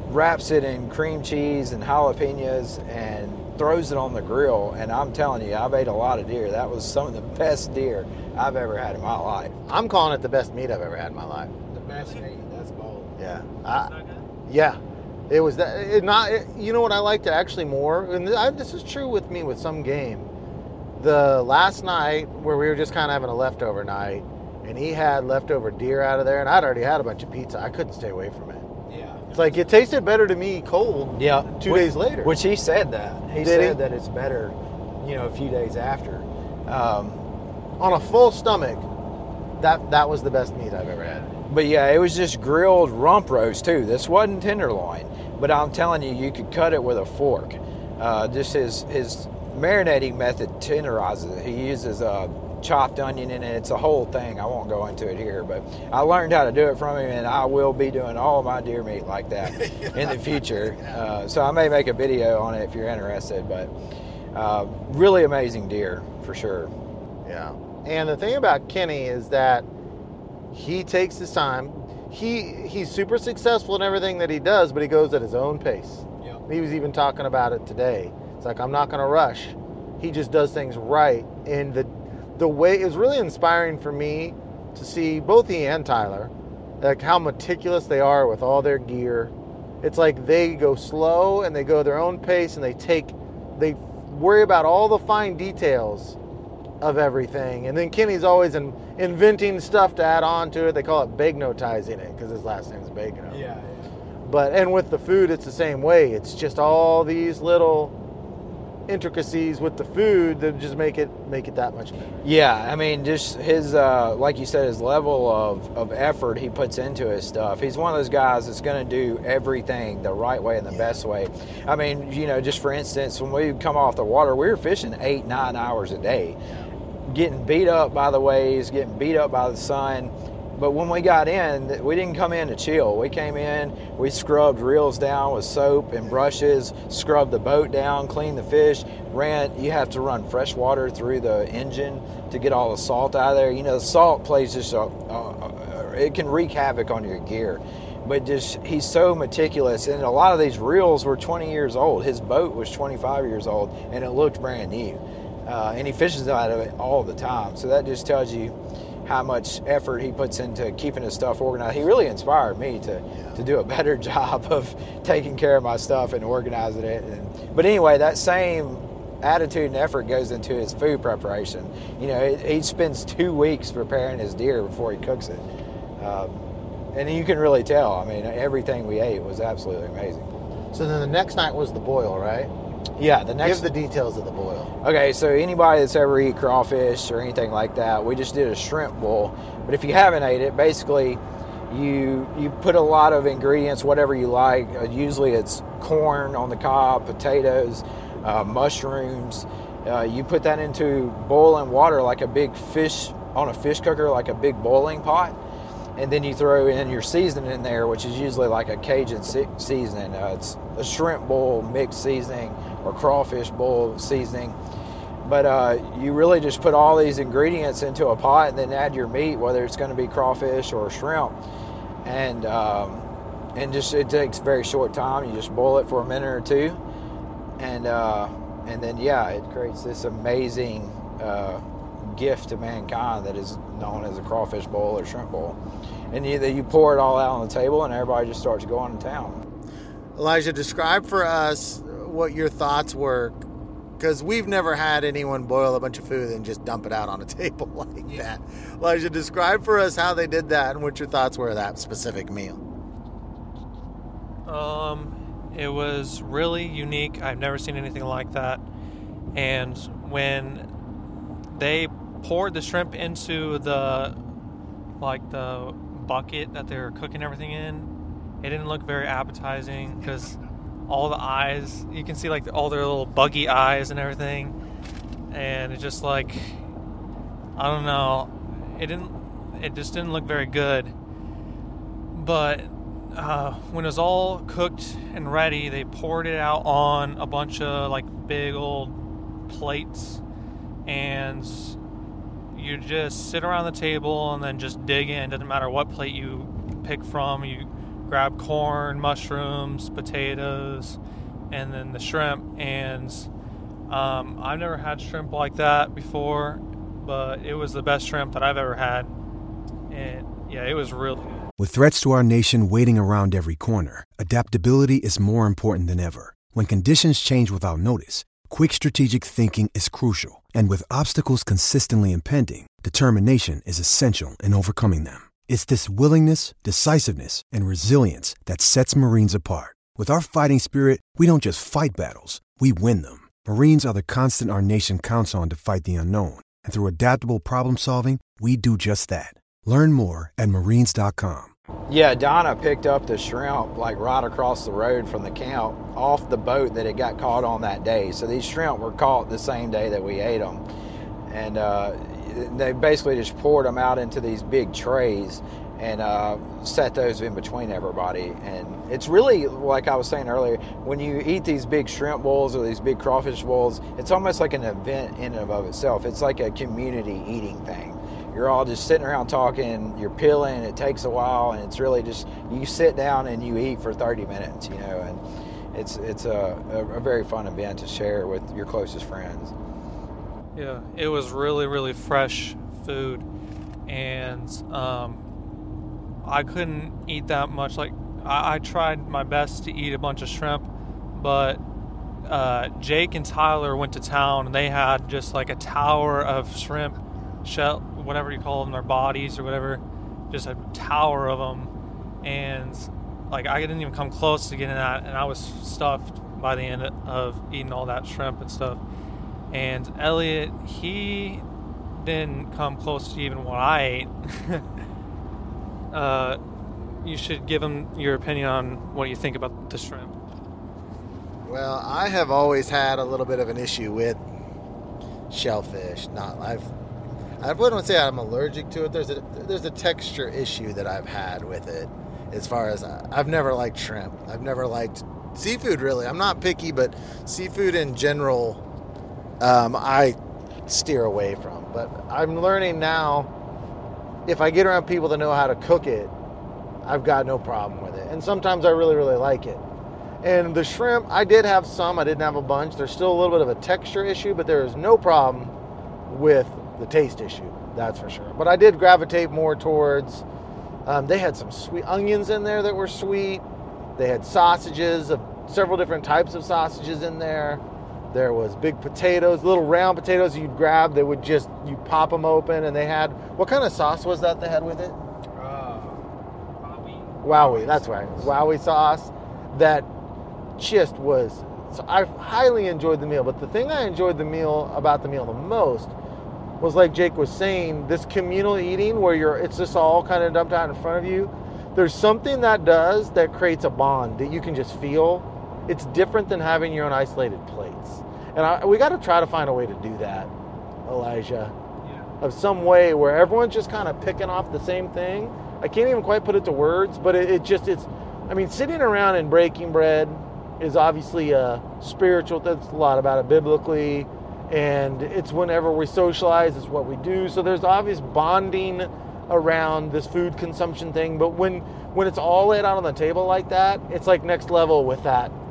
wraps it in cream cheese and jalapenos and throws it on the grill. And I'm telling you, I've ate a lot of deer. That was some of the best deer I've ever had in my life. I'm calling it the best meat I've ever had in my life. The best meat. That's bold. Yeah. I, yeah. It was that. It not. It, you know what I liked it actually more, and I, this is true with me with some game. The last night where we were just kind of having a leftover night, and he had leftover deer out of there, and I'd already had a bunch of pizza. I couldn't stay away from it. Yeah. It's like it tasted better to me cold. Yeah. Two Which- days later. Which he said that. He Did said he? that it's better, you know, a few days after. Um, on a full stomach, that that was the best meat I've ever had. but yeah, it was just grilled rump roast too. This wasn't tenderloin, but I'm telling you, you could cut it with a fork. Uh, just his his marinating method tenderizes it. He uses a chopped onion in it. It's a whole thing. I won't go into it here, but I learned how to do it from him, and I will be doing all my deer meat like that in the future. Uh, so I may make a video on it if you're interested, but. Uh, really amazing deer for sure. Yeah. And the thing about Kenny is that he takes his time. He he's super successful in everything that he does, but he goes at his own pace. Yeah. He was even talking about it today. It's like I'm not going to rush. He just does things right, and the the way it was really inspiring for me to see both he and Tyler, like how meticulous they are with all their gear. It's like they go slow and they go their own pace, and they take they worry about all the fine details of everything. And then Kenny's always in, inventing stuff to add on to it. They call it bagnotizing it because his last name's Bagno. Yeah. But and with the food, it's the same way. It's just all these little intricacies with the food that just make it make it that much better. Yeah, I mean, just his, uh, like you said, his level of, of effort he puts into his stuff. He's one of those guys that's going to do everything the right way and the best way. I mean, you know, just for instance, when we come off the water, we were fishing eight, nine hours a day, getting beat up by the waves, getting beat up by the sun. But when we got in, we didn't come in to chill. We came in, we scrubbed reels down with soap and brushes, scrubbed the boat down, cleaned the fish, ran. You have to run fresh water through the engine to get all the salt out of there. You know, the salt plays just a, a, a it can wreak havoc on your gear. But just he's so meticulous, and a lot of these reels were 20 years old. His boat was 25 years old, and it looked brand new. Uh, and he fishes out of it all the time. So that just tells you how much effort he puts into keeping his stuff organized. He really inspired me to, to do a better job of taking care of my stuff and organizing it. And, but anyway, that same attitude and effort goes into his food preparation. You know, he, he spends two weeks preparing his deer before he cooks it. Um, and you can really tell. I mean, everything we ate was absolutely amazing. So then the next night was the boil, right? Yeah, the next Give the details of the boil. Okay, so anybody that's ever eat crawfish or anything like that, we just did a shrimp boil. But if you haven't ate it, basically you you put a lot of ingredients, whatever you like. Uh, usually it's corn on the cob, potatoes, uh, mushrooms. Uh, you put that into boiling water like a big fish on a fish cooker, like a big boiling pot. And then you throw in your seasoning in there, which is usually like a Cajun seasoning. Uh, it's a shrimp bowl mixed seasoning or crawfish bowl seasoning. But uh, you really just put all these ingredients into a pot and then add your meat, whether it's going to be crawfish or shrimp, and um, and just it takes very short time. You just boil it for a minute or two, and uh, and then yeah, it creates this amazing uh, gift to mankind that is known as a crawfish bowl or shrimp bowl. And you, you pour it all out on the table, and everybody just starts going to town. Elijah, describe for us what your thoughts were, because we've never had anyone boil a bunch of food and just dump it out on a table like that. Elijah, describe for us how they did that and what your thoughts were of that specific meal. Um, it was really unique. I've never seen anything like that. And when they poured the shrimp into the like the bucket that they were cooking everything in, it didn't look very appetizing because all the eyes you can see like all their little buggy eyes and everything, and it just like I don't know, it didn't it just didn't look very good. But uh, when it was all cooked and ready, they poured it out on a bunch of like big old plates, and you just sit around the table and then just dig in. Doesn't matter what plate you pick from. You grab corn, mushrooms, potatoes, and then the shrimp. And um, I've never had shrimp like that before, but it was the best shrimp that I've ever had. And yeah, it was real. With threats to our nation waiting around every corner, adaptability is more important than ever. When conditions change without notice, quick strategic thinking is crucial. And with obstacles consistently impending, determination is essential in overcoming them. It's this willingness, decisiveness, and resilience that sets Marines apart. With our fighting spirit, we don't just fight battles, we win them. Marines are the constant our nation counts on to fight the unknown. And through adaptable problem solving, we do just that. Learn more at marines.com. Yeah, Donna picked up the shrimp like right across the road from the camp off the boat that it got caught on that day. So these shrimp were caught the same day that we ate them. And uh, they basically just poured them out into these big trays and uh, set those in between everybody. And it's really like I was saying earlier, when you eat these big shrimp bowls or these big crawfish bowls, it's almost like an event in and of itself. It's like a community eating thing. You're all just sitting around talking, you're peeling, it takes a while, and it's really just you sit down and you eat for 30 minutes, you know, and it's it's a, a, a very fun event to share with your closest friends. Yeah, it was really, really fresh food, and um, I couldn't eat that much. Like I, I, tried my best to eat a bunch of shrimp, but uh, Jake and Tyler went to town and they had just like a tower of shrimp shell, whatever you call them, their bodies or whatever, just a tower of them, and like I didn't even come close to getting that, and I was stuffed by the end of eating all that shrimp and stuff. And Elliot, he didn't come close to even what I ate. uh, you should give him your opinion on what you think about the shrimp. Well, I have always had a little bit of an issue with shellfish. Not I've I wouldn't say I'm allergic to it. There's a there's a texture issue that I've had with it. As far as uh, I've never liked shrimp. I've never liked seafood really. I'm not picky, but seafood in general, um, I steer away from. But I'm learning now. If I get around people that know how to cook it, I've got no problem with it. And sometimes I really really like it. And the shrimp, I did have some. I didn't have a bunch. There's still a little bit of a texture issue, but there is no problem with the taste issue. That's for sure. But I did gravitate more towards. Um, they had some sweet onions in there that were sweet. They had sausages of several different types of sausages in there. There was big potatoes, little round potatoes you'd grab that would just you pop them open, and they had what kind of sauce was that they had with it? Uh, Wowie, that's right. Wowie sauce that just was. So I highly enjoyed the meal, but the thing I enjoyed the meal about the meal the most was like Jake was saying, this communal eating where you're it's just all kind of dumped out in front of you. There's something that does that creates a bond that you can just feel. It's different than having your own isolated plates, and I, we got to try to find a way to do that, Elijah. Of some way where everyone's just kind of picking off the same thing. I can't even quite put it to words, but it, it just it's. I mean, sitting around and breaking bread is obviously a spiritual. That's a lot about it biblically and it's whenever we socialize it's what we do so there's obvious bonding around this food consumption thing but when when it's all laid out on the table like that it's like next level with that Yeah.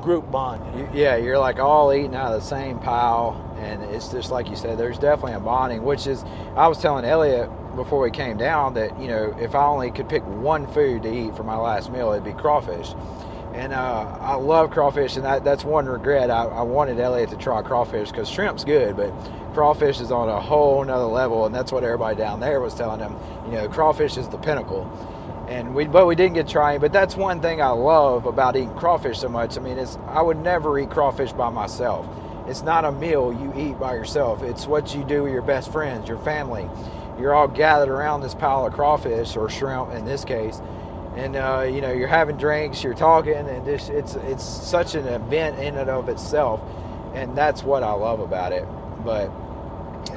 Group bond You, yeah, you're like all eating out of the same pile, and it's just like you said. There's definitely a bonding, which is I was telling Elliot before we came down that you know if I only could pick one food to eat for my last meal, it'd be crawfish. And uh, I love crawfish, and that, that's one regret. I, I wanted Elliot to try crawfish because shrimp's good, but crawfish is on a whole nother level, and that's what everybody down there was telling him. You know, crawfish is the pinnacle and we but we didn't get trying but that's one thing i love about eating crawfish so much. I mean it's i would never eat crawfish by myself. It's not a meal you eat by yourself. It's what you do with your best friends your family. You're all gathered around this pile of crawfish or shrimp in this case. And uh, you know you're having drinks you're talking and it's it's such an event in and of itself. And that's what i love about it. But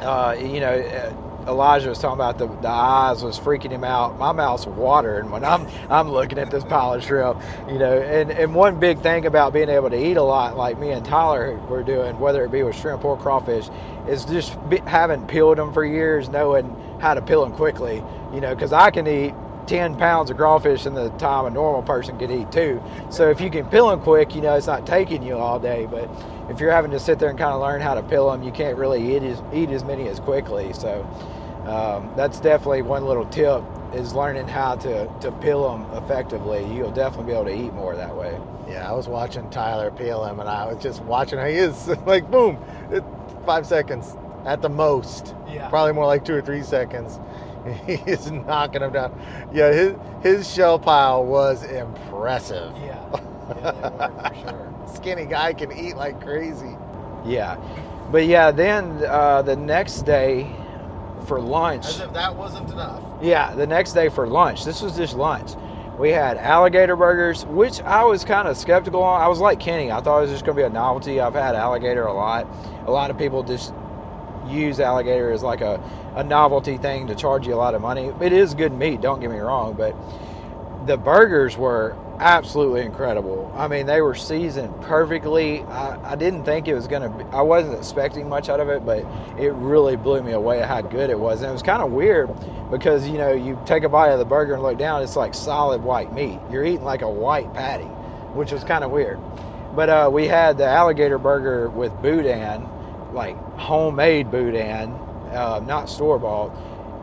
uh, you know, uh, Elijah was talking about the, the eyes was freaking him out. My mouth's watering when I'm I'm looking at this pile of shrimp, you know. And and one big thing about being able to eat a lot, like me and Tyler were doing, whether it be with shrimp or crawfish, is just be, having peeled them for years, knowing how to peel them quickly, you know. Because I can eat 10 pounds of crawfish in the time a normal person could eat too. So if you can peel them quick, you know, it's not taking you all day. But if you're having to sit there and kind of learn how to peel them, you can't really eat as, eat as many as quickly. So um, that's definitely one little tip is learning how to, to peel them effectively. You'll definitely be able to eat more that way. yeah i was watching tyler peel him and i was just watching how he is like boom it, five seconds at the most Yeah. probably more like two or three seconds he is knocking him down yeah his, his shell pile was impressive Yeah, yeah for sure. skinny guy can eat like crazy Yeah, but yeah, then uh, the next day for lunch. as if that wasn't enough Yeah, the next day for lunch. This was just lunch. We had alligator burgers, which I was kind of skeptical on. I was like Kenny. I thought it was just going to be a novelty. I've had alligator a lot. A lot of people just use alligator as like a, a novelty thing to charge you a lot of money. It is good meat, don't get me wrong, but the burgers were absolutely incredible. I mean, they were seasoned perfectly. I, I didn't think it was going to be, I wasn't expecting much out of it, but it really blew me away how good it was. And it was kind of weird because, you know, you take a bite of the burger and look down, it's like solid white meat. You're eating like a white patty, which was kind of weird. But uh, we had the alligator burger with boudin, like homemade boudin, uh, not store bought.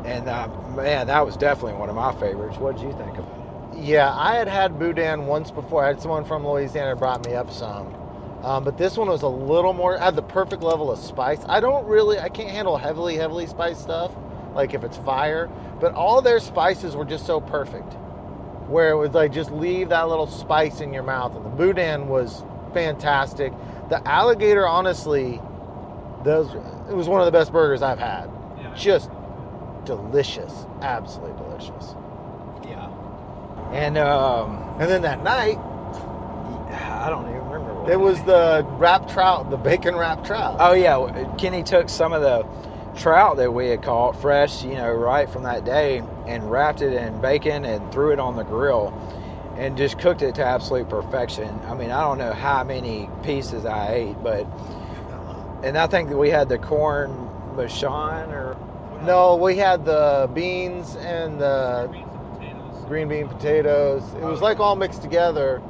And uh, man, that was definitely one of my favorites. What did you think of it? Yeah, I had had boudin once before. I had someone from Louisiana brought me up some. Um, but this one was a little more, had the perfect level of spice. I don't really, I can't handle heavily, heavily spiced stuff, like if it's fire. But all their spices were just so perfect, where it was like just leave that little spice in your mouth. And the boudin was fantastic. The alligator, honestly, those it was one of the best burgers I've had. Just delicious, absolutely delicious. And um, And then that night, I don't even remember what it was the wrapped trout, the bacon wrapped trout. Oh yeah, Kenny took some of the trout that we had caught fresh, you know, right from that day, and wrapped it in bacon and threw it on the grill, and just cooked it to absolute perfection. I mean, I don't know how many pieces I ate, but and I think that we had the corn machon or No, we had the beans and the green bean potatoes. It was like all mixed together.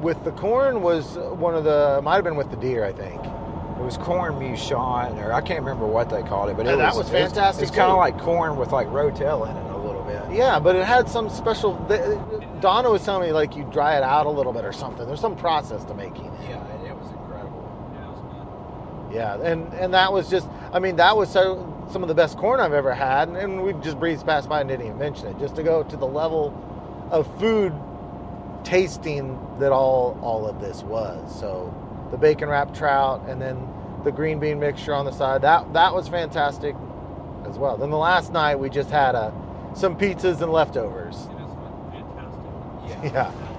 With the corn was one of the might have been with the deer, I think. it was corn mouchon or I can't remember what they called it, but it And that was, was fantastic, It's kind of like corn with like rotel in it a little bit. Yeah, but it had some special. the- uh, Donna was telling me like you dry it out a little bit or something. There's some process to making it. Yeah, and it was incredible. Yeah, and and that was just. I mean, that was so some of the best corn I've ever had, and, we just breezed past by and didn't even mention it. Just to go to the level of food tasting that all all of this was. So the bacon wrapped trout, and then the green bean mixture on the side. That that was fantastic as well. Then the last night we just had a some pizzas and leftovers. Yeah. Yeah,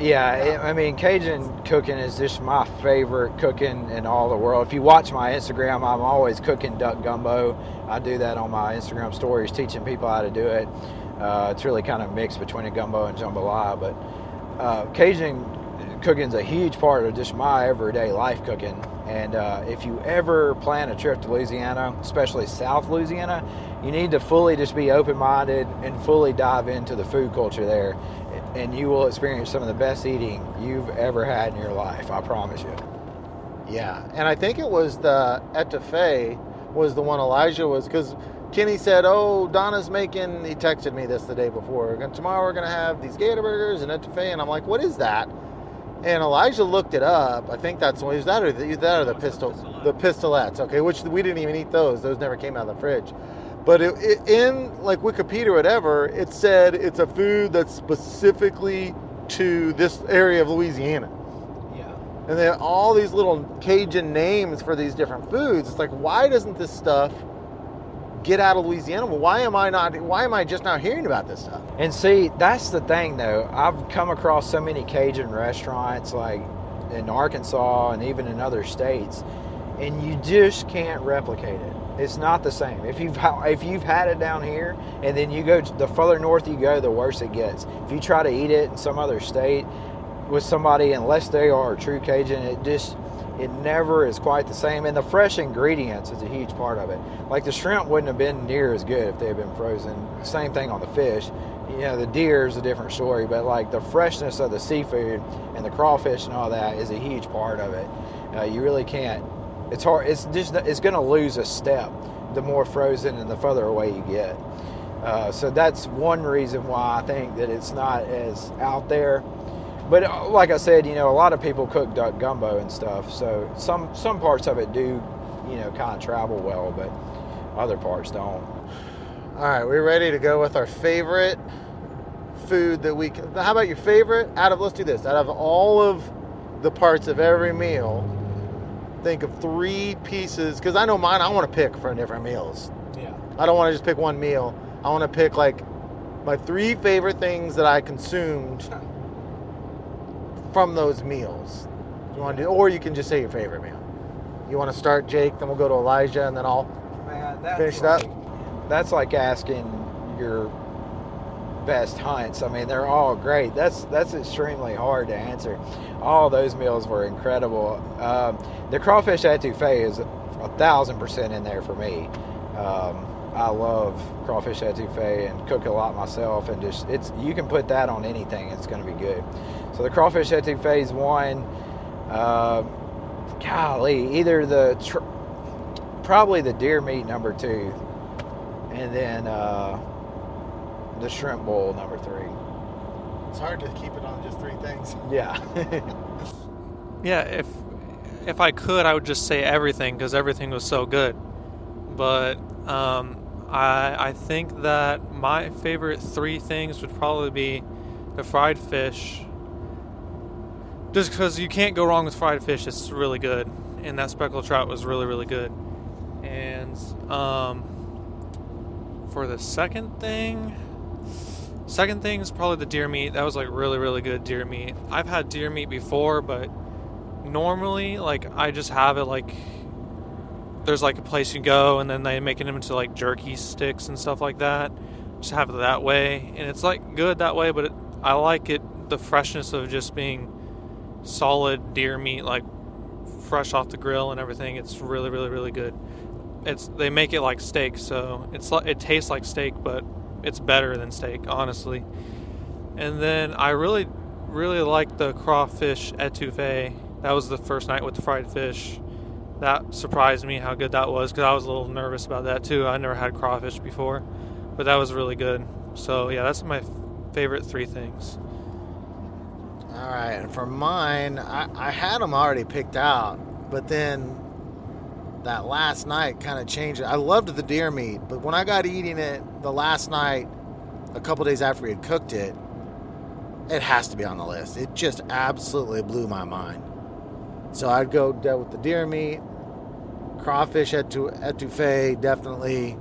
it, I mean, Cajun cooking is just my favorite cooking in all the world. If you watch my Instagram, I'm always cooking duck gumbo. I do that on my Instagram stories, teaching people how to do it. Uh, it's really kind of mixed between a gumbo and jambalaya, but uh, Cajun cooking is a huge part of just my everyday life cooking. And uh, if you ever plan a trip to Louisiana, especially South Louisiana, you need to fully just be open-minded and fully dive into the food culture there, and you will experience some of the best eating you've ever had in your life. I promise you. Yeah, and I think it was the etouffee was the one Elijah was because Kenny said, "Oh, Donna's making." He texted me this the day before. "And Tomorrow we're gonna have these gator burgers and etouffee," and I'm like, "What is that?" And Elijah looked it up. I think that's is that or the, that or the pistol the pistolettes. Okay, which we didn't even eat those. Those never came out of the fridge. But it, it, in like Wikipedia or whatever, it said it's a food that's specifically to this area of Louisiana. Yeah. And then all these little Cajun names for these different foods. It's like, why doesn't this stuff get out of Louisiana? Why am I not? Why am I just now hearing about this stuff? And see, that's the thing though. I've come across so many Cajun restaurants like in Arkansas and even in other states, and you just can't replicate it. It's not the same. If you've if you've had it down here, and then you go the further north you go, the worse it gets. If you try to eat it in some other state with somebody, unless they are a true Cajun, it just it never is quite the same. And the fresh ingredients is a huge part of it. Like the shrimp wouldn't have been near as good if they had been frozen. Same thing on the fish. You know, the deer is a different story, but like the freshness of the seafood and the crawfish and all that is a huge part of it. Uh, you really can't. It's hard. It's just it's going to lose a step the more frozen and the further away you get. Uh, so that's one reason why I think that it's not as out there. But uh, like I said, you know, a lot of people cook duck gumbo and stuff. So some some parts of it do, you know, kind of travel well, but other parts don't. All right, we're ready to go with our favorite food that we can. How about your favorite? Out of let's do this. Out of all of the parts of every meal, think of three pieces. Because I know mine. I want to pick for different meals. Yeah. I don't want to just pick one meal. I want to pick like my three favorite things that I consumed from those meals. You want to do, or you can just say your favorite meal. You want to start, Jake? Then we'll go to Elijah, and then I'll Man, finish it like, up. That's like asking your best hunts. I mean, they're all great. That's that's extremely hard to answer. All those meals were incredible. Um, the crawfish etouffee is a thousand percent in there for me. Um, I love crawfish etouffee and cook a lot myself, and just it's you can put that on anything. It's going to be good. So the crawfish etouffee is one. Uh, golly, either the tr- probably the deer meat number two, and then uh, the shrimp bowl number three. It's hard to keep it on just three things. Yeah. Yeah, if if I could, I would just say everything because everything was so good. But um, I I think that my favorite three things would probably be the fried fish. Just because you can't go wrong with fried fish, it's really good, and that speckled trout was really really good. And um, for the second thing, second thing is probably the deer meat. That was like really really good deer meat. I've had deer meat before, but normally like I just have it like there's like a place you go and then they make it into like jerky sticks and stuff like that. Just have it that way, and it's like good that way. But it, I like it the freshness of just being solid deer meat, like fresh off the grill and everything. It's really really really good. It's they make it like steak, so it's it tastes like steak, but it's better than steak, honestly. And then I really really like the crawfish etouffee. That was the first night with the fried fish. That surprised me how good that was because I was a little nervous about that too. I never had crawfish before, but that was really good. So yeah, that's my favorite three things. All right, and for mine, I, I had them already picked out, but then that last night kind of changed it. I loved the deer meat, but when I got eating it the last night, a couple days after we had cooked it, it has to be on the list. It just absolutely blew my mind. So I'd go with the deer meat, crawfish etou- etouffee, definitely.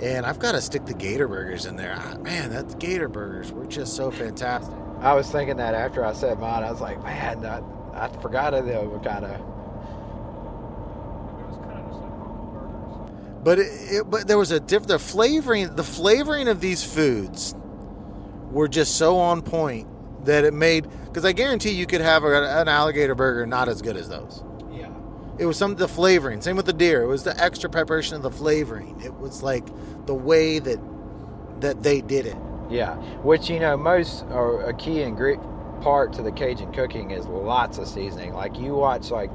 And I've got to stick the gator burgers in there. Ah, Man, that gator burgers were just so fantastic. I was thinking that after I said mine, I was like, man, I, I forgot them kind of. But it, it, but there was a diff. The flavoring, the flavoring of these foods were just so on point that it made. Because I guarantee you could have a, an alligator burger not as good as those. Yeah. It was some the flavoring. Same with the deer. It was the extra preparation of the flavoring. It was like the way that that they did it. Yeah, which you know, most or a key ingredient part to the Cajun cooking is lots of seasoning. Like you watch, like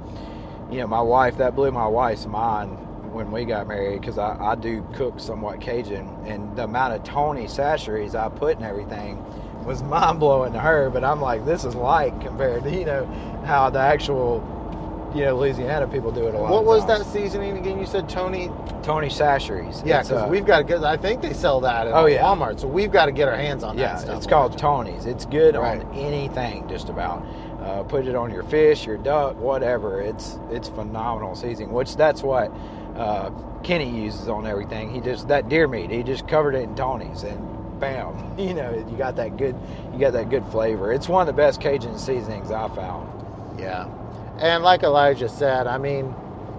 you know, my wife that blew my wife's mind when we got married because I, I do cook somewhat Cajun, and the amount of Tony Chachere's I put in everything was mind blowing to her. But I'm like, this is light compared to you know how the actual you know Louisiana people do it a lot. What was that seasoning again? You said Tony. Tony Chachere's. Yeah, because uh, we've got to get. I think they sell that at Oh, yeah. Walmart, so we've got to get our hands on Yeah, that stuff. it's called Tony's. It's good Right. on anything, just about. Uh, put it on your fish, your duck, whatever. It's it's phenomenal seasoning. Which that's what uh, Kenny uses on everything. He just that deer meat. He just covered it in Tony's and bam, you know, you got that good, you got that good flavor. It's one of the best Cajun seasonings I found. Yeah. And like Elijah said, I mean,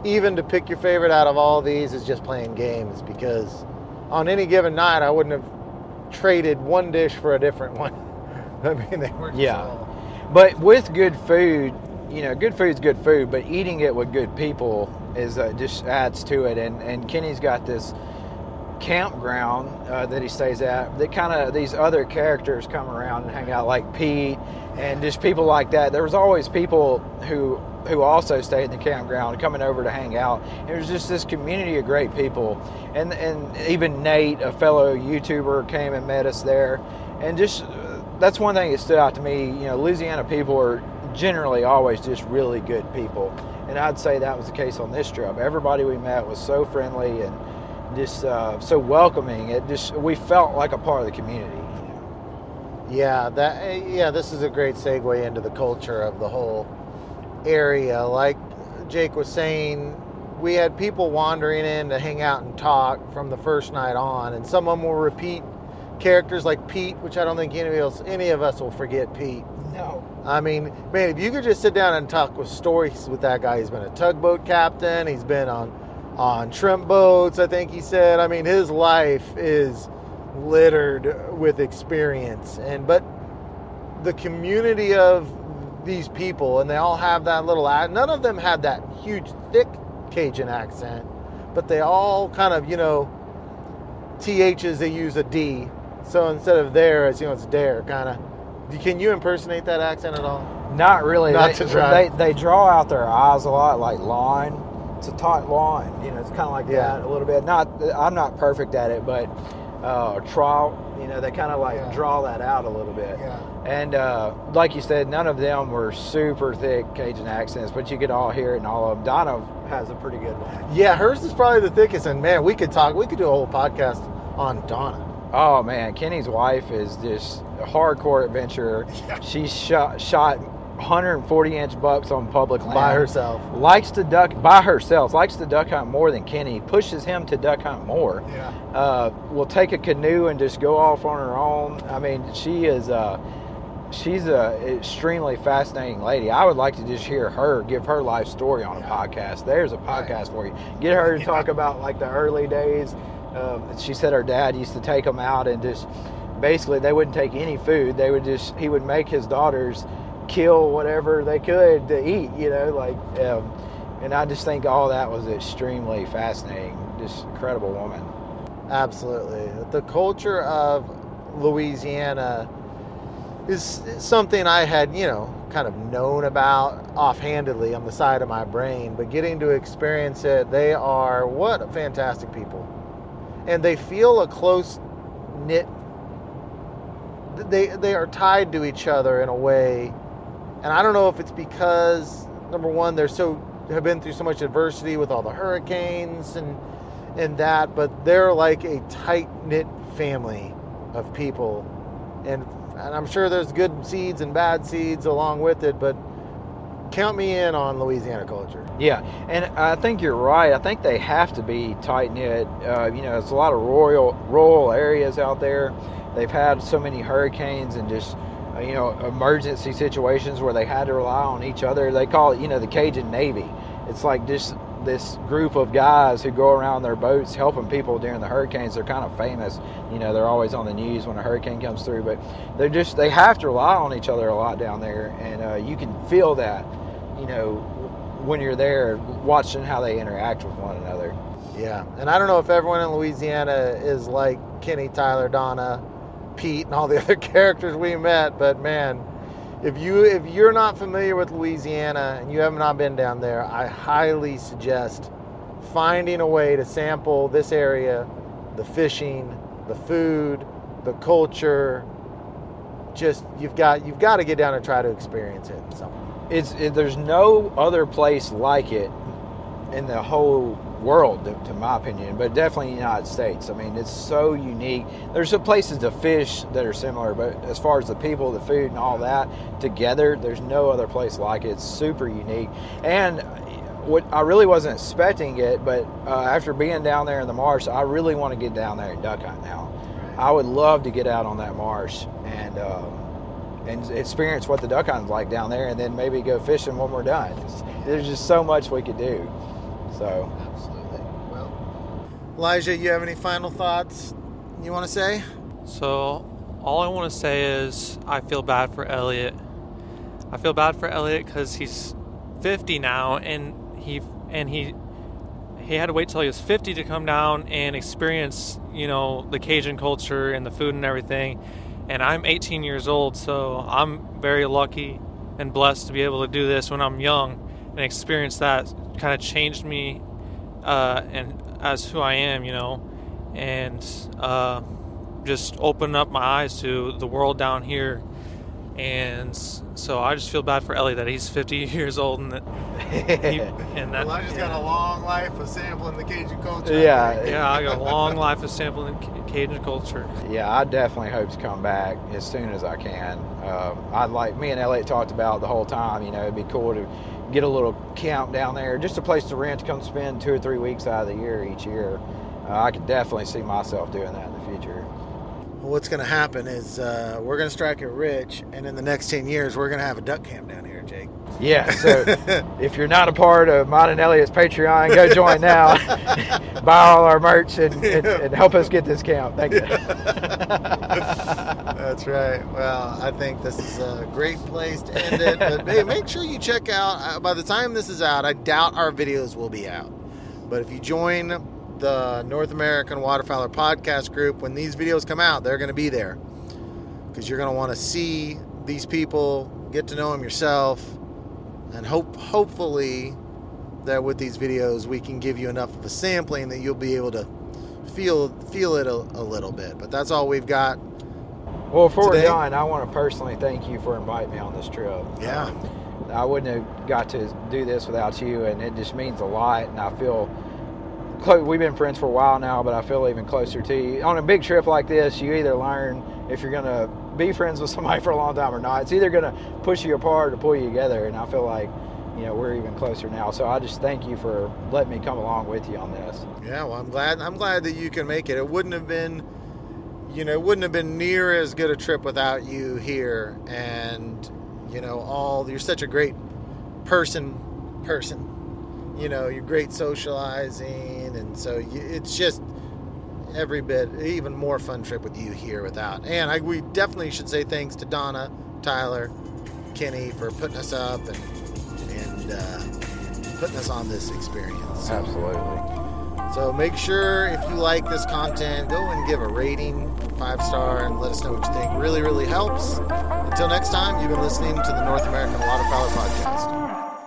even to pick your favorite out of all these is just playing games because on any given night, I wouldn't have traded one dish for a different one. I mean, they were Yeah. all- But with good food, you know, good food's good food, but eating it with good people is uh, just adds to it. And and Kenny's got this campground uh, that he stays at. That kind of these other characters come around and hang out, like Pete and just people like that. There was always people who who also stayed in the campground coming over to hang out. It was just this community of great people, and and even Nate, a fellow YouTuber, came and met us there, and just uh, that's one thing that stood out to me. You know, Louisiana people are generally always just really good people, and I'd say that was the case on this trip. Everybody we met was so friendly and just uh, so welcoming. It just we felt like a part of the community. Yeah, that yeah, this is a great segue into the culture of the whole area. Like Jake was saying, we had people wandering in to hang out and talk from the first night on, and some of them will repeat characters like Pete, which I don't think any of us any of us will forget Pete. No. I mean, man, if you could just sit down and talk with stories with that guy, he's been a tugboat captain, he's been on on shrimp boats, I think he said. I mean, his life is littered with experience. And but the community of these people, and they all have that little. None of them have that huge, thick Cajun accent, but they all kind of, you know, ths they use a d. So instead of there, it's you know, it's dare kind of. Can you impersonate that accent at all? Not really. Not they, to try. They, they draw out their eyes a lot, like line. It's a tight line. You know, it's kind of like Yeah. that a little bit. Not, I'm not perfect at it, but uh, trial. You know, they kind of like Yeah. draw that out a little bit. Yeah. And uh, like you said, none of them were super thick Cajun accents, but you could all hear it in all of them. Donna has a pretty good one. Yeah, hers is probably the thickest, and man, we could talk. We could do a whole podcast on Donna. Oh man, Kenny's wife is just a hardcore adventurer. She's shot shot 140 inch bucks on public land By herself. Likes to duck by herself. Likes to duck hunt more than Kenny. Pushes him to duck hunt more. Yeah. Uh, will take a canoe and just go off on her own. I mean, she is. Uh, she's a extremely fascinating lady. I would like to just hear her give her life story on a podcast. There's a podcast for you. Get her to talk about like the early days. Um, she said her dad used to take them out and just basically they wouldn't take any food. They would just he would make his daughters kill whatever they could to eat. You know, like. Um, and I just think all that was extremely fascinating. Just incredible woman. Absolutely. The culture of Louisiana is something I had, you know, kind of known about offhandedly on the side of my brain, but getting to experience it, they are what fantastic people. And they feel a close knit they they are tied to each other in a way. And I don't know if it's because number one, they're so have been through so much adversity with all the hurricanes and and that, but they're like a tight knit family of people, and and I'm sure there's good seeds and bad seeds along with it, but count me in on Louisiana culture. Yeah, and I think you're right. I think they have to be tight knit. Uh, you know, there's a lot of rural rural areas out there. They've had so many hurricanes and just uh, you know emergency situations where they had to rely on each other. They call it you know the Cajun Navy. It's like just this group of guys who go around their boats helping people during the hurricanes. They're kind of famous. You know, they're always on the news when a hurricane comes through, but they're just they have to rely on each other a lot down there, and uh, you can feel that. You know, when you're there, watching how they interact with one another. Yeah, and I don't know if everyone in Louisiana is like Kenny, Tyler, Donna, Pete, and all the other characters we met, but man, if you if you're not familiar with Louisiana and you have not been down there, I highly suggest finding a way to sample this area, the fishing, the food, the culture. Just you've got you've got to get down and try to experience it. It's it, there's no other place like it in the whole world, to, to my opinion, but definitely the United States. I mean, it's so unique. There's some places to fish that are similar, but as far as the people, the food, and all that together, there's no other place like it. It's super unique, and what I really wasn't expecting it, but uh, after being down there in the marsh, I really want to get down there and duck hunt now. I would love to get out on that marsh and. Um, and experience what the duck hunt's like down there, and then maybe go fishing when we're done. There's just so much we could do. So absolutely. Well, Elijah, you have any final thoughts you want to say? So, all I want to say is I feel bad for Elliot. I feel bad for Elliot because he's 50 now, and he and he he had to wait till he was 50 to come down and experience, you know, the Cajun culture and the food and everything. And I'm 18 years old, so I'm very lucky and blessed to be able to do this when I'm young and experience that. Kind of changed me uh, and as who I am, you know, and uh, just opened up my eyes to the world down here. And so I just feel bad for Ellie that he's 50 years old and that, he, and that Elijah's got a long life of sampling the Cajun culture. Yeah. yeah, I got a long life of sampling Ca- Cajun culture. yeah, I definitely hope to come back as soon as I can. Um, I'd like me and Elliot talked about the whole time. You know, it'd be cool to get a little camp down there, just a place to rent come spend two or three weeks out of the year each year. Uh, I could definitely see myself doing that in the future. What's going to happen is uh, we're going to strike it rich, and in the next 10 years, we're going to have a duck camp down here, Jake. Yeah, so if you're not a part of mine and Elliot's Patreon, go join now. Buy all our merch and, and, and help us get this camp. Thank you. That's right. Well, I think this is a great place to end it. But hey, make sure you check out. uh, By the time this is out, I doubt our videos will be out. But if you join the North American Waterfowler podcast group, when these videos come out, they're going to be there because you're going to want to see these people, get to know them yourself, and hope hopefully that with these videos we can give you enough of a sampling that you'll be able to feel feel it a, a little bit. But that's all we've got. Well, before Today- we're done, I want to personally thank you for inviting me on this trip. Yeah. Um, I wouldn't have got to do this without you, and it just means a lot. And I feel close. We've been friends for a while now, but I feel even closer to you. On a big trip like this, you either learn if you're going to be friends with somebody for a long time or not. It's either going to push you apart or pull you together. And I feel like, you know, we're even closer now. So I just thank you for letting me come along with you on this. Yeah, well, I'm glad. I'm glad that you can make it. It wouldn't have been, you know, it wouldn't have been near as good a trip without you here. And you know, all you're such a great person, person. You know, you're great socializing, and so you, it's just every bit even more fun trip with you here without. And I, we definitely should say thanks to Donna, Tyler, Kenny for putting us up and and uh, putting us on this experience. Absolutely. So make sure if you like this content, go and give a rating, five star, and let us know what you think. Really, really helps. Until next time, you've been listening to the North American Waterfowler Podcast.